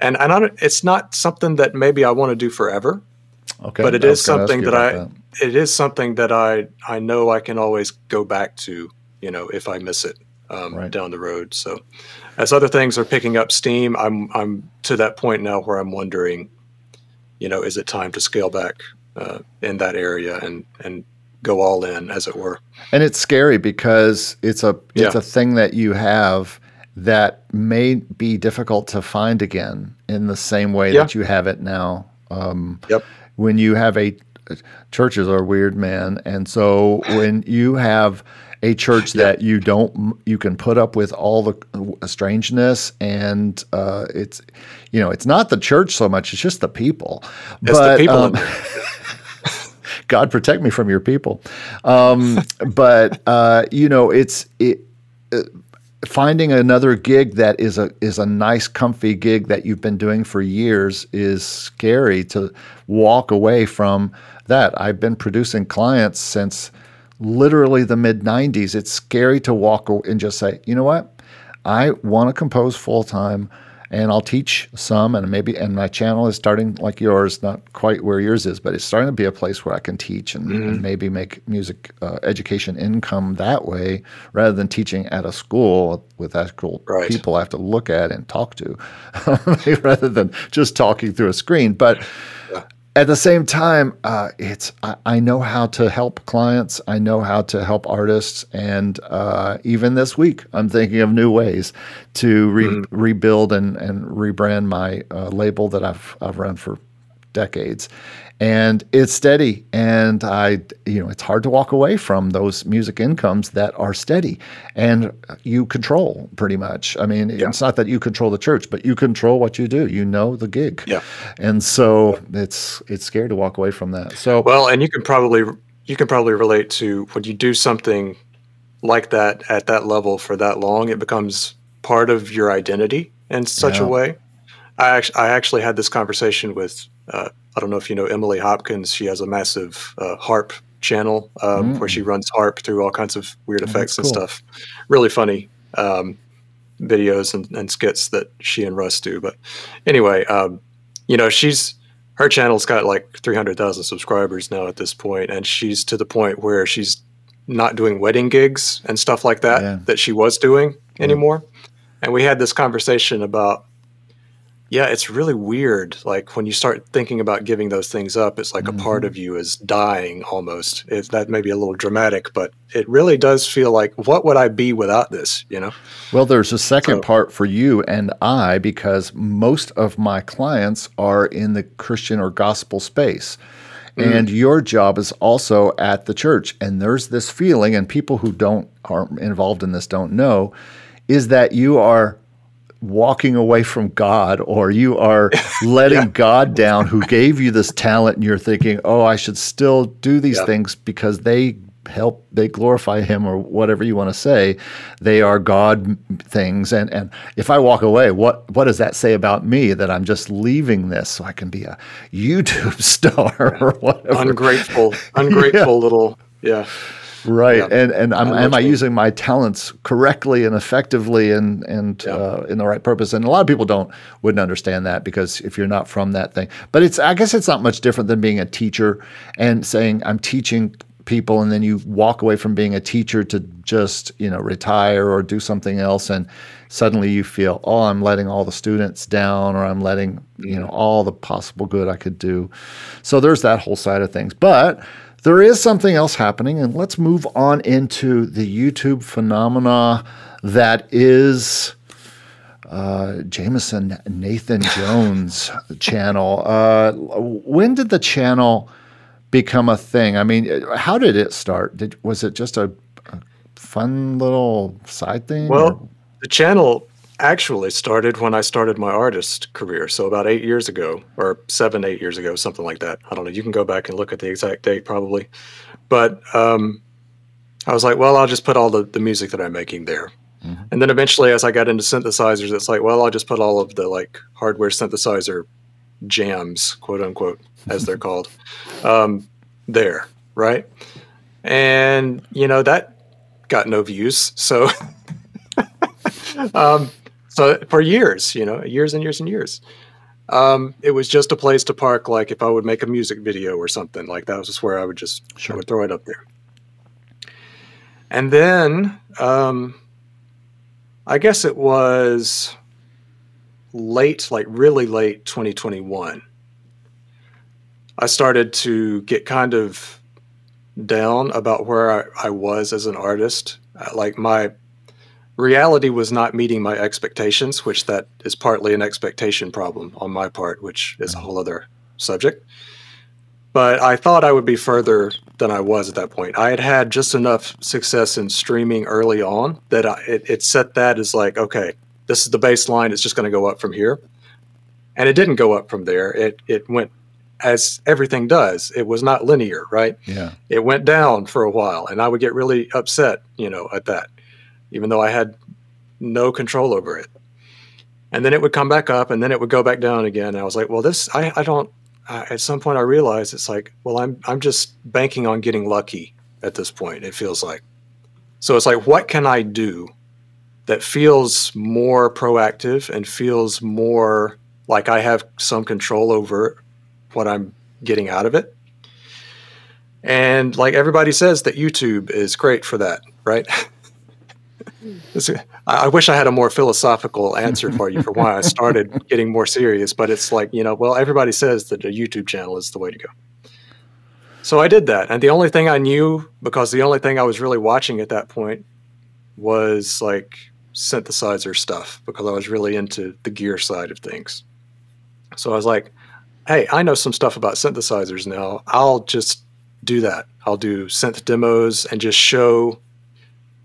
And and I it's not something that maybe I want to do forever. Okay, but it is something that I that. it is something that I I know I can always go back to you know, if I miss it um, right. down the road. So as other things are picking up steam, I'm I'm to that point now where I'm wondering, you know, is it time to scale back uh, in that area and and go all in, as it were? And it's scary because it's a it's yeah. a thing that you have that may be difficult to find again in the same way yeah. that you have it now. Um, yep. When you have a churches are weird, man, and so when you have a church that you don't you can put up with all the strangeness and uh, it's you know it's not the church so much it's just the people it's but, the people um, God protect me from your people. Um, but uh, you know it's it, uh, finding another gig that is a is a nice comfy gig that you've been doing for years is scary to walk away from that. I've been producing clients since literally the mid 90s, it's scary to walk and just say, you know what? I want to compose full time and I'll teach some and maybe and my channel is starting like yours not quite where yours is but it's starting to be a place where I can teach and, mm-hmm. and maybe make music uh, education income that way rather than teaching at a school with actual right. people I have to look at and talk to rather than just talking through a screen but at the same time, uh, it's I, I, know how to help clients. I know how to help artists, and uh, even this week, I'm thinking of new ways to re- mm-hmm. rebuild and, and rebrand my uh, label that I've I've run for decades and it's steady and i you know it's hard to walk away from those music incomes that are steady and you control pretty much i mean yeah. it's not that you control the church but you control what you do you know the gig yeah and so it's it's scary to walk away from that so well and you can probably you can probably relate to when you do something like that at that level for that long, it becomes part of your identity in such Yeah. a way. I actually, I actually had this conversation with, uh, I don't know if you know Emily Hopkins. She has a massive uh, harp channel um, where she runs harp through all kinds of weird Mm. Oh, effects and stuff. Really funny um, videos and, and skits that she and Russ do. But anyway, um, you know, she's her channel's got like 300,000 subscribers now at this point, and she's to the point where she's not doing wedding gigs and stuff like that Yeah. that she was doing anymore. And we had this conversation about, yeah, it's really weird. Like when you start thinking about giving those things up, it's like a part mm-hmm. of you is dying almost. It, that may be a little dramatic, but it really does feel like, what would I be without this? You know? Well, there's a second So- part for you and I because most of my clients are in the Christian or gospel space. Mm-hmm. And your job is also at the church. And there's this feeling, and people who don't aren't involved in this don't know, is that you are walking away from God or you are letting God down who gave you this talent and you're thinking, "Oh, I should still do these Yeah. things because they help they glorify him or whatever you want to say. They are God things and and if I walk away, what what does that say about me that I'm just leaving this so I can be a YouTube star or whatever?" Ungrateful, ungrateful little, yeah. Right, Yeah. and and I'm, am I using my talents correctly and effectively and and Yeah. uh, in the right purpose? And a lot of people don't wouldn't understand that because if you're not from that thing, but it's I guess it's not much different than being a teacher and saying I'm teaching people, and then you walk away from being a teacher to just you know retire or do something else, and suddenly you feel oh I'm letting all the students down or I'm letting you know all the possible good I could do. So there's that whole side of things, but there is something else happening, and let's move on into the YouTube phenomena that is uh, Jameson Nathan Jones channel. Uh, when did the channel become a thing? I mean, how did it start? Did was it just a, a fun little side thing? or- Well, the channel actually started when I started my artist career. So about eight years ago, or seven, eight years ago, something like that. I don't know. You can go back and look at the exact date probably. But um, I was like, well, I'll just put all the, the music that I'm making there. And then eventually, as I got into synthesizers, it's like, well, I'll just put all of the like hardware synthesizer jams, quote unquote, as they're called, um, there, right? And you know that got no views, so um, so for years, you know, years and years and years, um, it was just a place to park. Like if I would make a music video or something, like that was just where I would just Sure. I would throw it up there. And then um, I guess it was late, like really late 2021. I started to get kind of down about where I, I was as an artist. Uh, Like my reality was not meeting my expectations, which that is partly an expectation problem on my part, which is a mm-hmm. whole other subject. But I thought I would be further than I was at that point. I had had just enough success in streaming early on that I, it, it set that as like, okay, this is the baseline. It's just going to go up from here. And it didn't go up from there. It, it went as everything does. It was not linear, right? yeah, it went down for a while and i would get really upset you know at that even though i had no control over it. And then it would come back up and then it would go back down again. And i was like well this i, I don't I, at some point i realized it's like well i'm i'm just banking on getting lucky at this point it feels like. So it's like what can i do that feels more proactive and feels more like i have some control over what i'm getting out of it? And like everybody says that YouTube is great for that, right? It's a- I I wish I had a more philosophical answer for you for why I started getting more serious, but it's like, you know, well, everybody says that a YouTube channel is the way to go. So I did that. And the only thing I knew, because the only thing I was really watching at that point was like synthesizer stuff, because I was really into the gear side of things. So I was like, hey, I know some stuff about synthesizers now. I'll just do that. I'll do synth demos and just show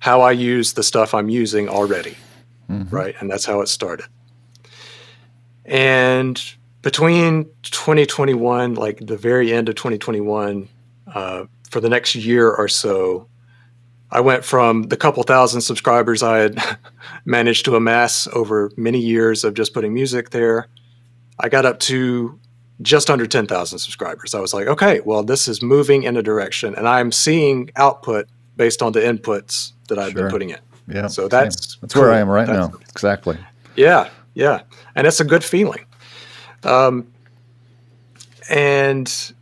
how I use the stuff I'm using already. Mhm. Right. And that's how it started. And between 2021, like the very end of 2021, uh, for the next year or so, I went from the couple thousand subscribers I had managed to amass over many years of just putting music there. I got up to just under 10,000 subscribers. I was like, okay, well, this is moving in a direction, and I'm seeing output based on the inputs that I've Sure. been putting in. Yeah. So that's that's where I am right That's- now. Exactly. Yeah, yeah, and it's a good feeling. Um, and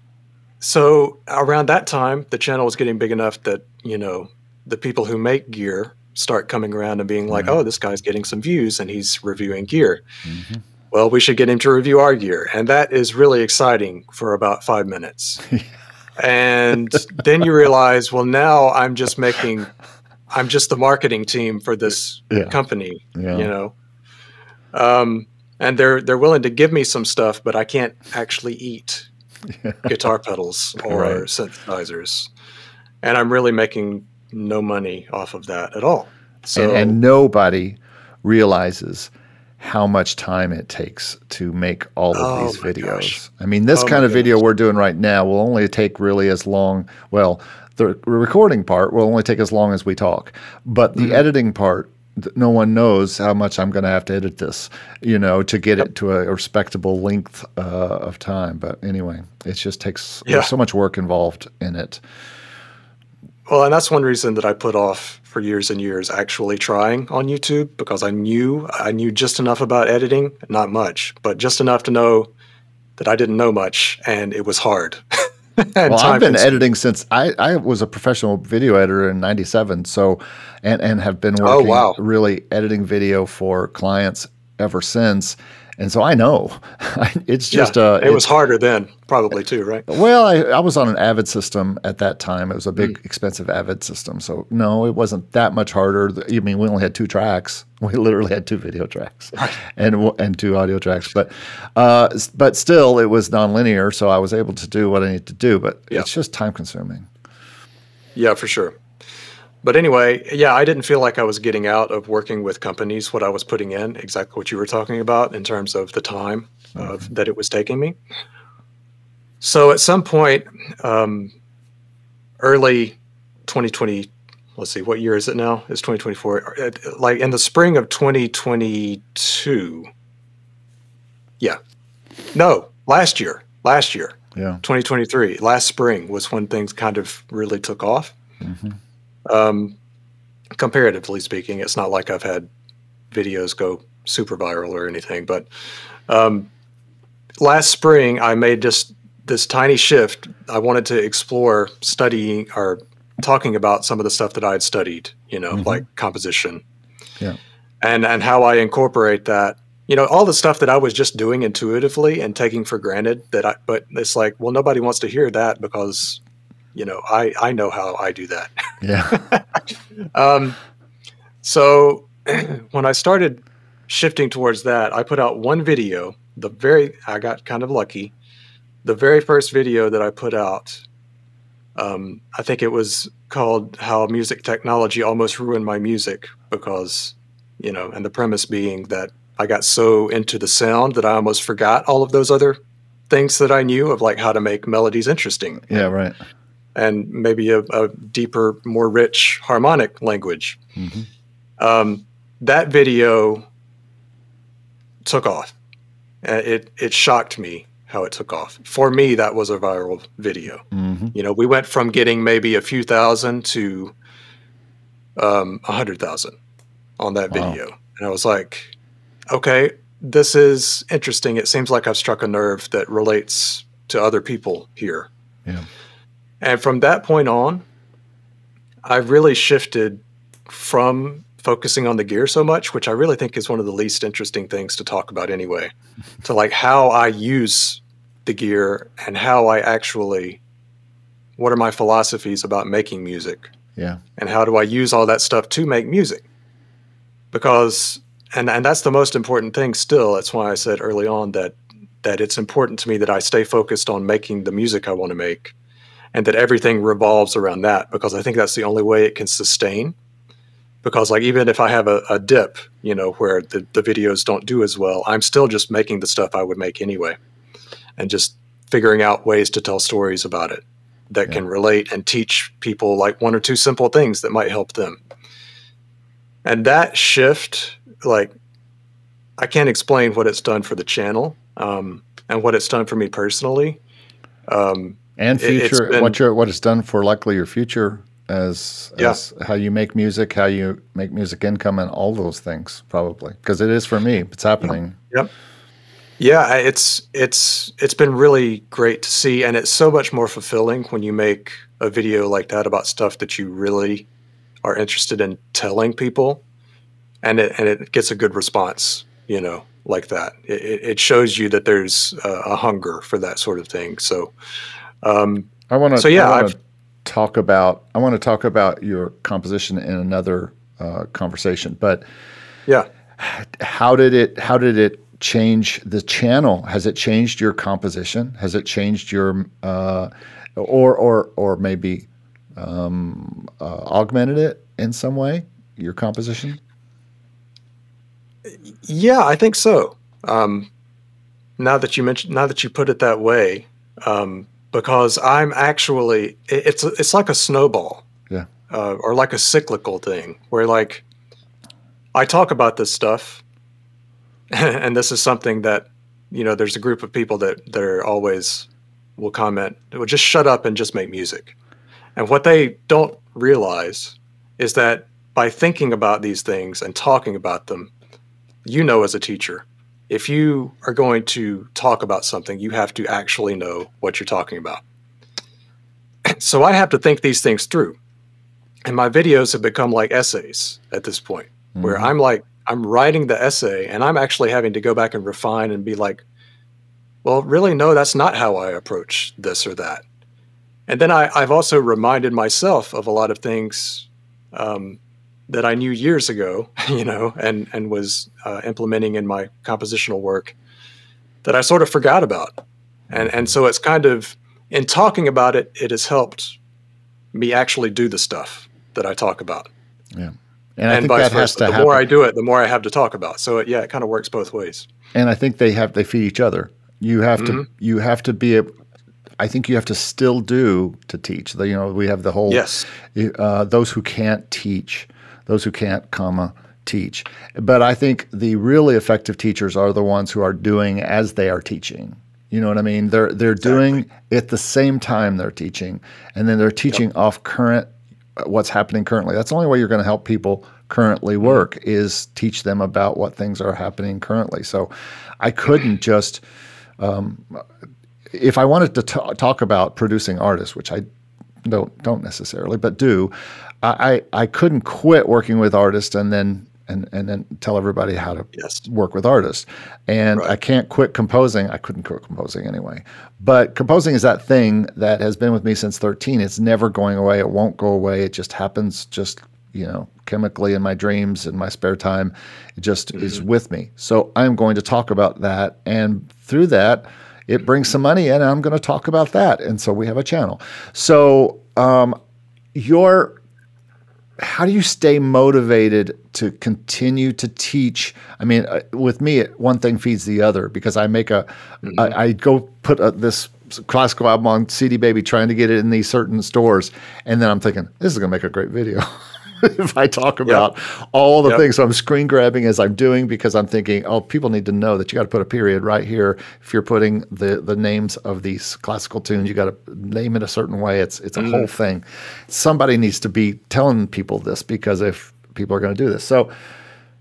so around that time, the channel was getting big enough that you know the people who make gear start coming around and being like. "Oh, this guy's getting some views, and he's reviewing gear. Mhm. Well, we should get him to review our gear." And that is really exciting for about five minutes. and then you realize, well, now I'm just making, I'm just the marketing team for this Yeah. company Yeah. you know um, and they're they're willing to give me some stuff but i can't actually eat guitar pedals or Right. synthesizers and i'm really making no money off of that at all so and, and nobody realizes how much time it takes to make all of Oh these videos. gosh. I mean, this Oh kind of video we're doing right now will only take really as long. Well, the recording part will only take as long as we talk, but the Mm-hmm. editing part no one knows how much I'm going to have to edit this, you know, to get it to a respectable length uh, of time. But anyway, it just takes Yeah. there's so much work involved in it. well and that's one reason that i put off for years and years actually trying on youtube because i knew i knew just enough about editing not much but just enough to know that i didn't know much and it was hard well, I've been editing since I, I was a professional video editor in '97. So, and and have been Oh, working wow. really editing video for clients ever since. And so I know it's just yeah, uh, it was harder then probably too right well, I, I was on an Avid system at that time. It was a big, Mm. expensive Avid system. So no, it wasn't that much harder. I mean, we only had two tracks. We literally had two video tracks and and two audio tracks. But uh, but still, it was nonlinear. So I was able to do what I needed to do. But Yeah. it's just time consuming. Yeah, for sure. But anyway, yeah, I didn't feel like I was getting out of working with companies what I was putting in, exactly what you were talking about in terms of the time of, that it was taking me. So at some point, um, early 2020, let's see, what year is it now? It's 2024. Uh, Like in the spring of 2022. Yeah. No, last year. Last year. Yeah. 2023 last spring was when things kind of really took off Mhm. Um, comparatively speaking it's not like i've had videos go super viral or anything but um, last spring i made just this tiny shift i wanted to explore studying or talking about some of the stuff that i had studied you know Mhm. like composition Yeah. and and how i incorporate that you know all the stuff that i was just doing intuitively and taking for granted that i but it's like well nobody wants to hear that because you know i i know how i do that Yeah. um, so when I started shifting towards that, I put out one video. The very I got kind of lucky. The very first video that I put out, um, I think it was called "How Music Technology Almost Ruined My Music" because you know, and the premise being that I got so into the sound that I almost forgot all of those other things that I knew of like how to make melodies interesting yeah. Right. And maybe a, a deeper, more rich harmonic language. Mhm. Um, that video took off. Uh, It it shocked me how it took off. For me, that was a viral video. hmm You know, we went from getting maybe a few thousand to um, a hundred thousand on that Wow. video, and I was like, okay, this is interesting. It seems like I've struck a nerve that relates to other people here. Yeah. And from that point on, I really shifted from focusing on the gear so much, which I really think is one of the least interesting things to talk about anyway, to like how I use the gear and how I actually, what are my philosophies about making music Yeah. and how do I use all that stuff to make music? Because, and, and that's the most important thing still. That's why I said early on that, that it's important to me that I stay focused on making the music I want to make and that everything revolves around that because I think that's the only way it can sustain. Because like even if I have a, a dip, you know, where the, the videos don't do as well, I'm still just making the stuff I would make anyway, and just figuring out ways to tell stories about it that can relate and teach people like one or two simple things that might help them. And that shift, like, I can't explain what it's done for the channel um, and what it's done for me personally. Um, and future, been- what your what it's done for likely your future as, Yeah. as how you make music, how you make music income, and all those things probably because it is for me. It's happening. Yep. Yeah, it's it's it's been really great to see, and it's so much more fulfilling when you make a video like that about stuff that you really are interested in telling people, and it and it gets a good response. You know, like that. It, it it shows you that there's a, a hunger for that sort of thing. So, um, I want to. So, yeah, talk about. I want to talk about your composition in another uh, conversation. But yeah. how did it? How did it change the channel? Has it changed your composition? Has it changed your, uh, or or or maybe um, uh, augmented it in some way? Your composition. Yeah, I think so. Um, now that you mentioned, now that you put it that way, um, because I'm actually, it's it's like a snowball, Yeah. uh, or like a cyclical thing, where like I talk about this stuff, and this is something that you know, there's a group of people that that are always will comment, will just shut up and just make music, and what they don't realize is that by thinking about these things and talking about them you know as a teacher if you are going to talk about something you have to actually know what you're talking about. So i have to think these things through. And my videos have become like essays at this point where Mhm. i'm like i'm writing the essay and i'm actually having to go back and refine and be like well really no that's not how i approach this or that. And then I, i've also reminded myself of a lot of things um, that I knew years ago, you know, and and was uh, implementing in my compositional work that I sort of forgot about, and and so it's kind of in talking about it, it has helped me actually do the stuff that I talk about, Yeah. And I and think vice that has versa. The happen. more I do it, the more I have to talk about. So it, yeah, it kind of works both ways. and I think they have they feed each other. You have Mm-hmm. to you have to be a. I think you have to still do to teach. The, you know, we have the whole Yes. uh, those who can't teach, those who can't, comma, teach. But I think the really effective teachers are the ones who are doing as they are teaching. You know what I mean? They're they're doing at the same time they're teaching, and then they're teaching off current what's happening currently. That's the only way you're going to help people currently work is teach them about what things are happening currently. So I couldn't just um, if I wanted to ta talk about producing artists, which I don't don't necessarily, but do, I, I couldn't quit working with artists and then and and then tell everybody how to Yes. work with artists. And I can't quit composing. I couldn't quit composing anyway. But composing is that thing that has been with me since 13. It's never going away. It won't go away. It just happens just, you know, chemically in my dreams in my spare time. It just is with me. So I'm going to talk about that and through that it brings some money in and I'm going to talk about that. And so we have a channel. So um your how do you stay motivated to continue to teach? I mean, uh, with me, one thing feeds the other because I make a, I, I go put a, this classical album on CD Baby, trying to get it in these certain stores, and then I'm thinking this is going to make a great video. if I talk about all the Yep. things, so I'm screen grabbing as I'm doing because I'm thinking, oh, people need to know that you got to put a period right here. If you're putting the the names of these classical tunes, you got to name it a certain way. It's it's a whole thing. Somebody needs to be telling people this because if people are going to do this, so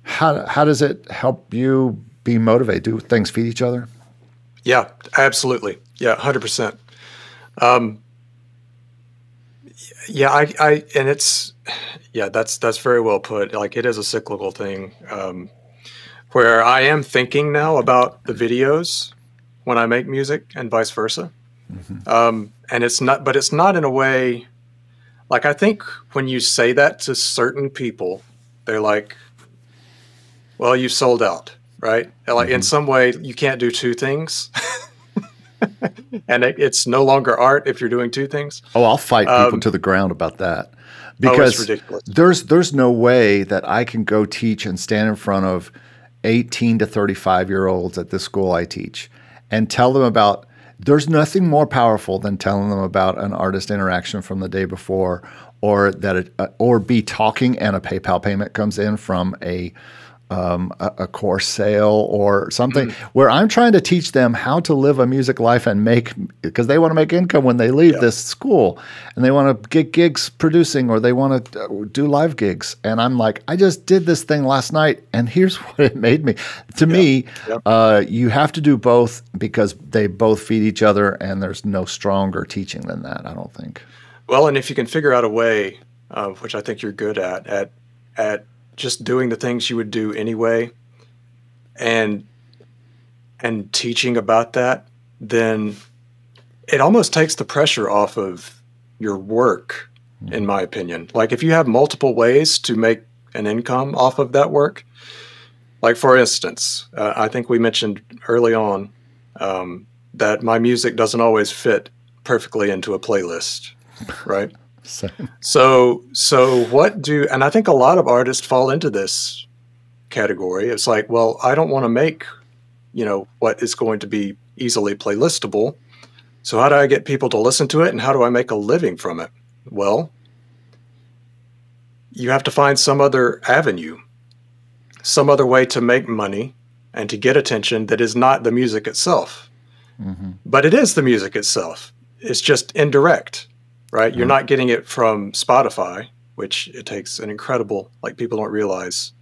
how how does it help you be motivated? Do things feed each other? Yeah, absolutely. Yeah, hundred percent. Um, yeah, I, I, and it's, yeah, that's that's very well put. Like it is a cyclical thing, um, where I am thinking now about the videos when I make music, and vice versa. Um, and it's not, but it's not in a way. Like I think when you say that to certain people, they're like, "Well, you sold out." Right? Like in some way, you can't do two things. and it, it's no longer art if you're doing two things. Oh, I'll fight people Um, to the ground about that because it's ridiculous. there's there's no way that I can go teach and stand in front of 18 to 35 year olds at this school I teach and tell them about there's nothing more powerful than telling them about an artist interaction from the day before, or that it, uh, or be talking and a PayPal payment comes in from a um, a, a, course sale or something mm. where I'm trying to teach them how to live a music life and make because they want to make income when they leave yeah. this school and they want to get gigs producing or they want to uh, do live gigs and I'm like I just did this thing last night and here's what it made me to yeah. me yeah. Uh, you have to do both because they both feed each other and there's no stronger teaching than that I don't think well and if you can figure out a way uh, which I think you're good at at at just doing the things you would do anyway and and teaching about that then it almost takes the pressure off of your work in mm-hmm. my opinion like if you have multiple ways to make an income off of that work like for instance uh, i think we mentioned early on um, that my music doesn't always fit perfectly into a playlist right so. so, so what do, and I think a lot of artists fall into this category. It's like, well, I don't want to make, you know, what is going to be easily playlistable. So, how do I get people to listen to it and how do I make a living from it? Well, you have to find some other avenue, some other way to make money and to get attention that is not the music itself. Mm-hmm. But it is the music itself. It's just indirect right? You're mm-hmm. not getting it from Spotify, which it takes an incredible, like people don't realize.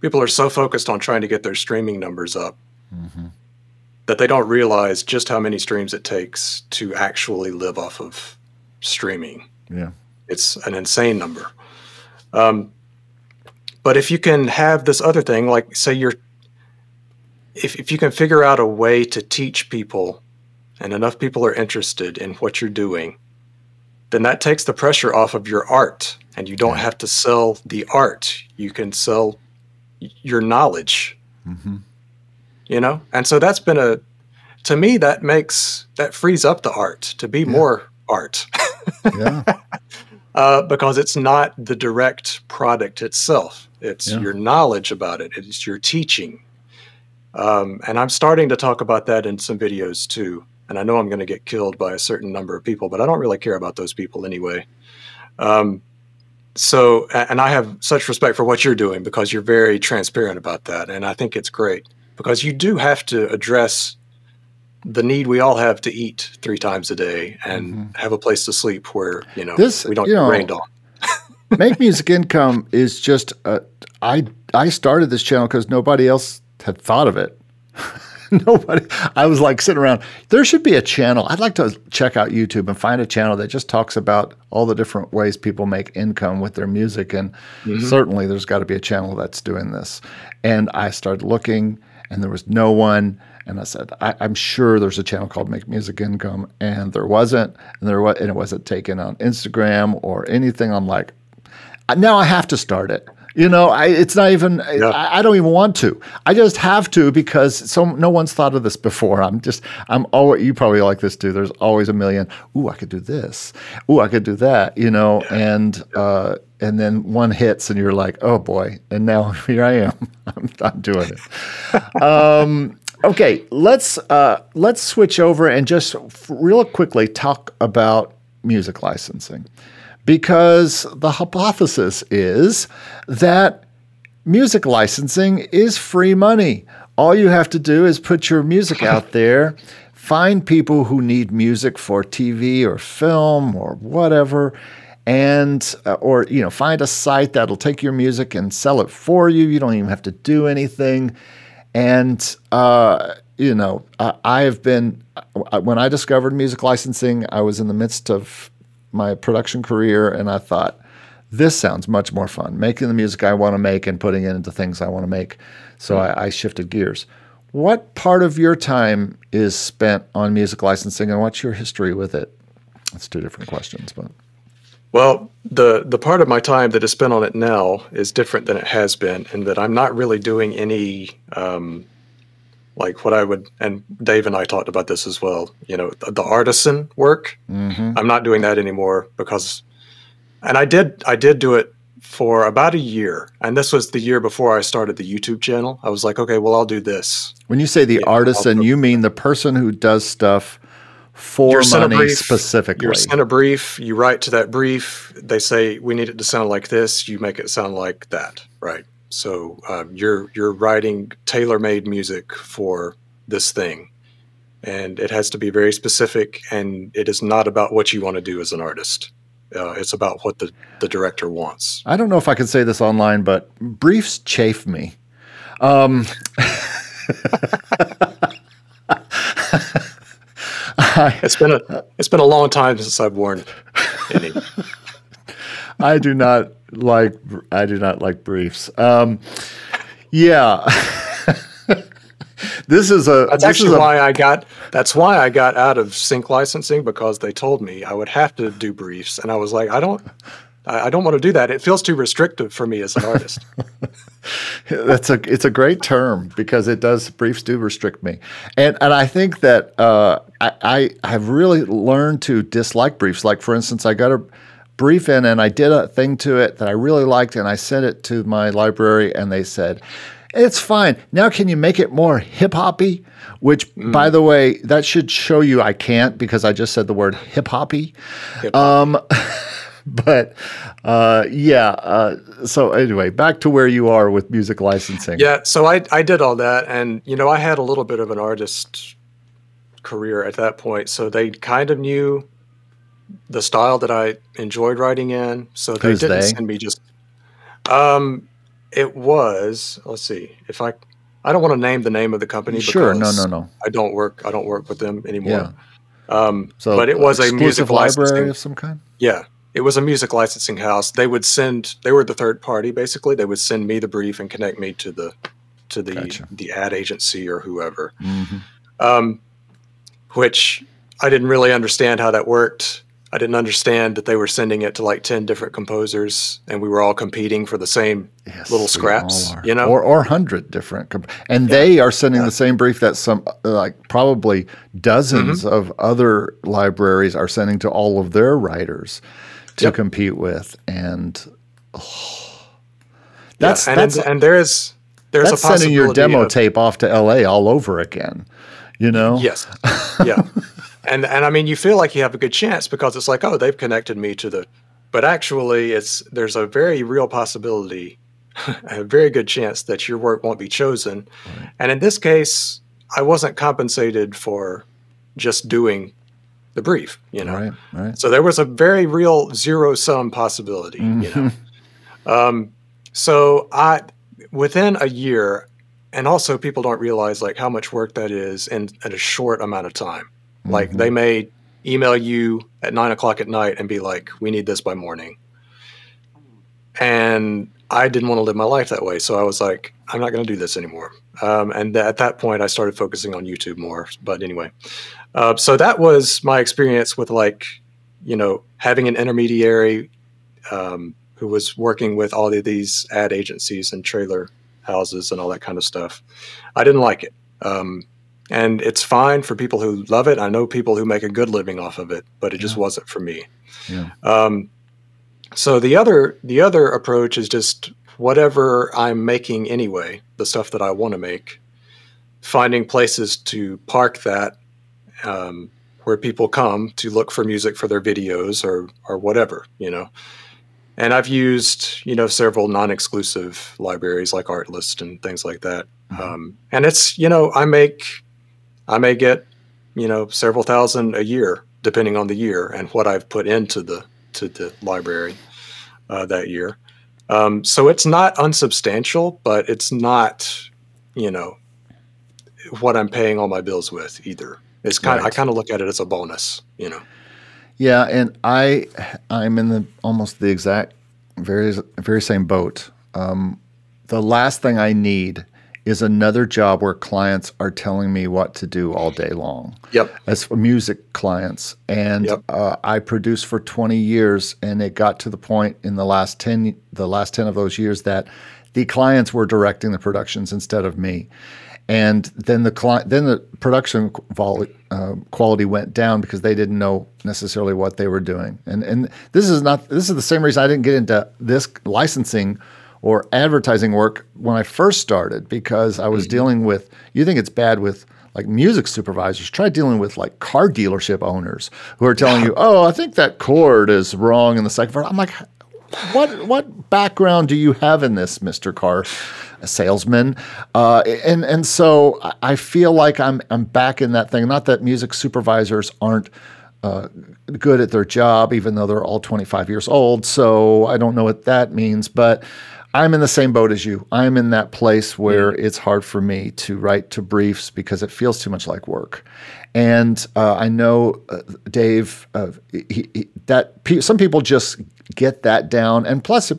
People are so focused on trying to get their streaming numbers up mm-hmm. that they don't realize just how many streams it takes to actually live off of streaming. Yeah. It's an insane number. Um, but if you can have this other thing, like say you're, if, if you can figure out a way to teach people and enough people are interested in what you're doing, then that takes the pressure off of your art and you don't have to sell the art. You can sell your knowledge. Mm-hmm. you know? And so that's been a to me that makes that frees up the art to be yeah. more art. Yeah. Uh, because it's not the direct product itself. It's yeah. your knowledge about it. It's your teaching. Um, and i'm starting to talk about that in some videos too and I know I'm going to get killed by a certain number of people, but I don't really care about those people anyway. Um, so, and I have such respect for what you're doing because you're very transparent about that, and I think it's great because you do have to address the need we all have to eat three times a day and mm-hmm. have a place to sleep where you know this, we don't you know, rained on. make music income is just a, I I started this channel because nobody else had thought of it. nobody. I was like sitting around. There should be a channel. I'd like to check out YouTube and find a channel that just talks about all the different ways people make income with their music. And mm-hmm. certainly, there's got to be a channel that's doing this. And I started looking, and there was no one. And I said, I, am sure there's a channel called Make Music Income, and there wasn't, and there was, and it wasn't taken on Instagram or anything. I'm like, now I have to start it. You know, I, it's not even. Yeah. I, I, don't even want to. I just have to because so no one's thought of this before. I'm just. I'm always. You probably like this too. There's always a million. Ooh, I could do this. Ooh, I could do that. You know, yeah. and uh, and then one hits, and you're like, oh boy, and now here I am. I'm, I'm doing it. um, okay, let's uh, let's switch over and just real quickly talk about music licensing because the hypothesis is that music licensing is free money. All you have to do is put your music out there, find people who need music for TV or film or whatever, and uh, or you know find a site that'll take your music and sell it for you. You don't even have to do anything, and uh, you know I, I have been uh, when I discovered music licensing, I was in the midst of my production career, and I thought, this sounds much more fun, making the music I want to make and putting it into things I want to make. So. I, I shifted gears. What part of your time is spent on music licensing, and what's your history with it? That's two different questions, but. Well, the the part of my time that is spent on it now is different than it has been, in that I'm not really doing any um, like what I would, and Dave and I talked about this as well. You know, the, the artisan work. Mm-hmm. I'm not doing that anymore because, and I did, I did do it for about a year, and this was the year before I started the YouTube channel. I was like, okay, well, I'll do this. When you say the artisan, you mean the person who does stuff for You're money brief, specifically. You're sent a brief. You write to that brief. They say we need it to sound like this. You make it sound like that, right? So um, you're you're writing tailor-made music for this thing, and it has to be very specific. And it is not about what you want to do as an artist. Uh, it's about what the the director wants. I don't know if I can say this online, but briefs chafe me. Um, It's been a it's been a long time since I've worn any. I do not like I do not like briefs. Um, yeah, this is a That's this actually is a- why I got. That's why I got out of sync licensing because they told me I would have to do briefs, and I was like, I don't, I I don't want to do that. It feels too restrictive for me as an artist. That's a it's a great term because it does briefs do restrict me, and and I think that uh, I, I have really learned to dislike briefs. Like for instance, I got a brief in and I did a thing to it that I really liked, and I sent it to my library, and they said. It's fine. Now, can you make it more hip hoppy? Which, by the way, that should show you I can't because I just said the word hip hoppy. Um, but uh, yeah. Uh, so anyway, back to where you are with music licensing. yeah, so I I did all that, and you know I had a little bit of an artist career at that point, so they kind of knew the style that I enjoyed writing in. So they Who's didn't they? send me just. Um, it was let's see if I. I don't want to name the name of the company. Sure. No. because No. No. I don't work. I don't work with them anymore. Yeah. Um, So, but it was a music library of some kind. Yeah, it was a music licensing house. They would send. They were the third party. Basically, they would send me the brief and connect me to the to the Gotcha. the ad agency or whoever. Mhm. Um, which I didn't really understand how that worked. I didn't understand that they were sending it to like ten different composers, and we were all competing for the same Yes, little scraps. You know, or or hundred different, comp- and they are sending the same brief that some like probably dozens Mm-hmm. of other libraries are sending to all of their writers to Yep. compete with, and oh, Yeah, that's and that's and there is there's that's a sending your demo of- tape off to L.A. all over again. You know, Yes. Yeah. and and I mean you feel like you have a good chance because it's like, oh, they've connected me to the but actually it's there's a very real possibility, a very good chance that your work won't be chosen. And in this case, I wasn't compensated for just doing the brief, you know. right, right. So there was a very real zero sum possibility, you know. Um, so I, within a year, and also people don't realize like how much work that is in, in a short amount of time. Like they may email you at nine o'clock at night and be like, "We need this by morning," and I didn't want to live my life that way, so I was like, "I'm not going to do this anymore." Um, and th- at that point, I started focusing on YouTube more. But anyway, uh, so that was my experience with like, you know, having an intermediary um, who was working with all of these ad agencies and trailer houses and all that kind of stuff. I didn't like it. Um, and it's fine for people who love it. I know people who make a good living off of it, but it just wasn't for me. Yeah. Um, so the other the other approach is just whatever I'm making anyway, the stuff that I want to make, finding places to park that um, where people come to look for music for their videos or or whatever, you know. And I've used you know several non-exclusive libraries like Artlist and things like that. Um, and it's you know I make I may get you know several thousand a year depending on the year and what I've put into the to the library uh, that year. Um, so it's not unsubstantial, but it's not you know what I'm paying all my bills with either. It's kind of Right. I kind of look at it as a bonus, you know. Yeah, and I I'm in the almost the exact very very same boat. Um, the last thing I need is another job where clients are telling me what to do all day long. Yep. As for music clients, and Yep. uh, I produced for 20 years, and it got to the point in the last 10 the last 10 of those years that the clients were directing the productions instead of me. And then the client, then the production quality, uh, quality went down because they didn't know necessarily what they were doing. And and this is not this is the same reason I didn't get into this licensing or advertising work when I first started because I was dealing with. You think it's bad with like music supervisors. Try dealing with like car dealership owners who are telling you, "Oh, I think that chord is wrong in the second part." I'm like, "What what background do you have in this, Mister Car salesman?" Uh, and and so I feel like I'm I'm back in that thing. Not that music supervisors aren't. Uh, good at their job, even though they're all 25 years old. So I don't know what that means, but I'm in the same boat as you. I'm in that place where mm. it's hard for me to write to briefs because it feels too much like work. And uh, I know uh, Dave uh, he, he, that pe- some people just get that down, and plus,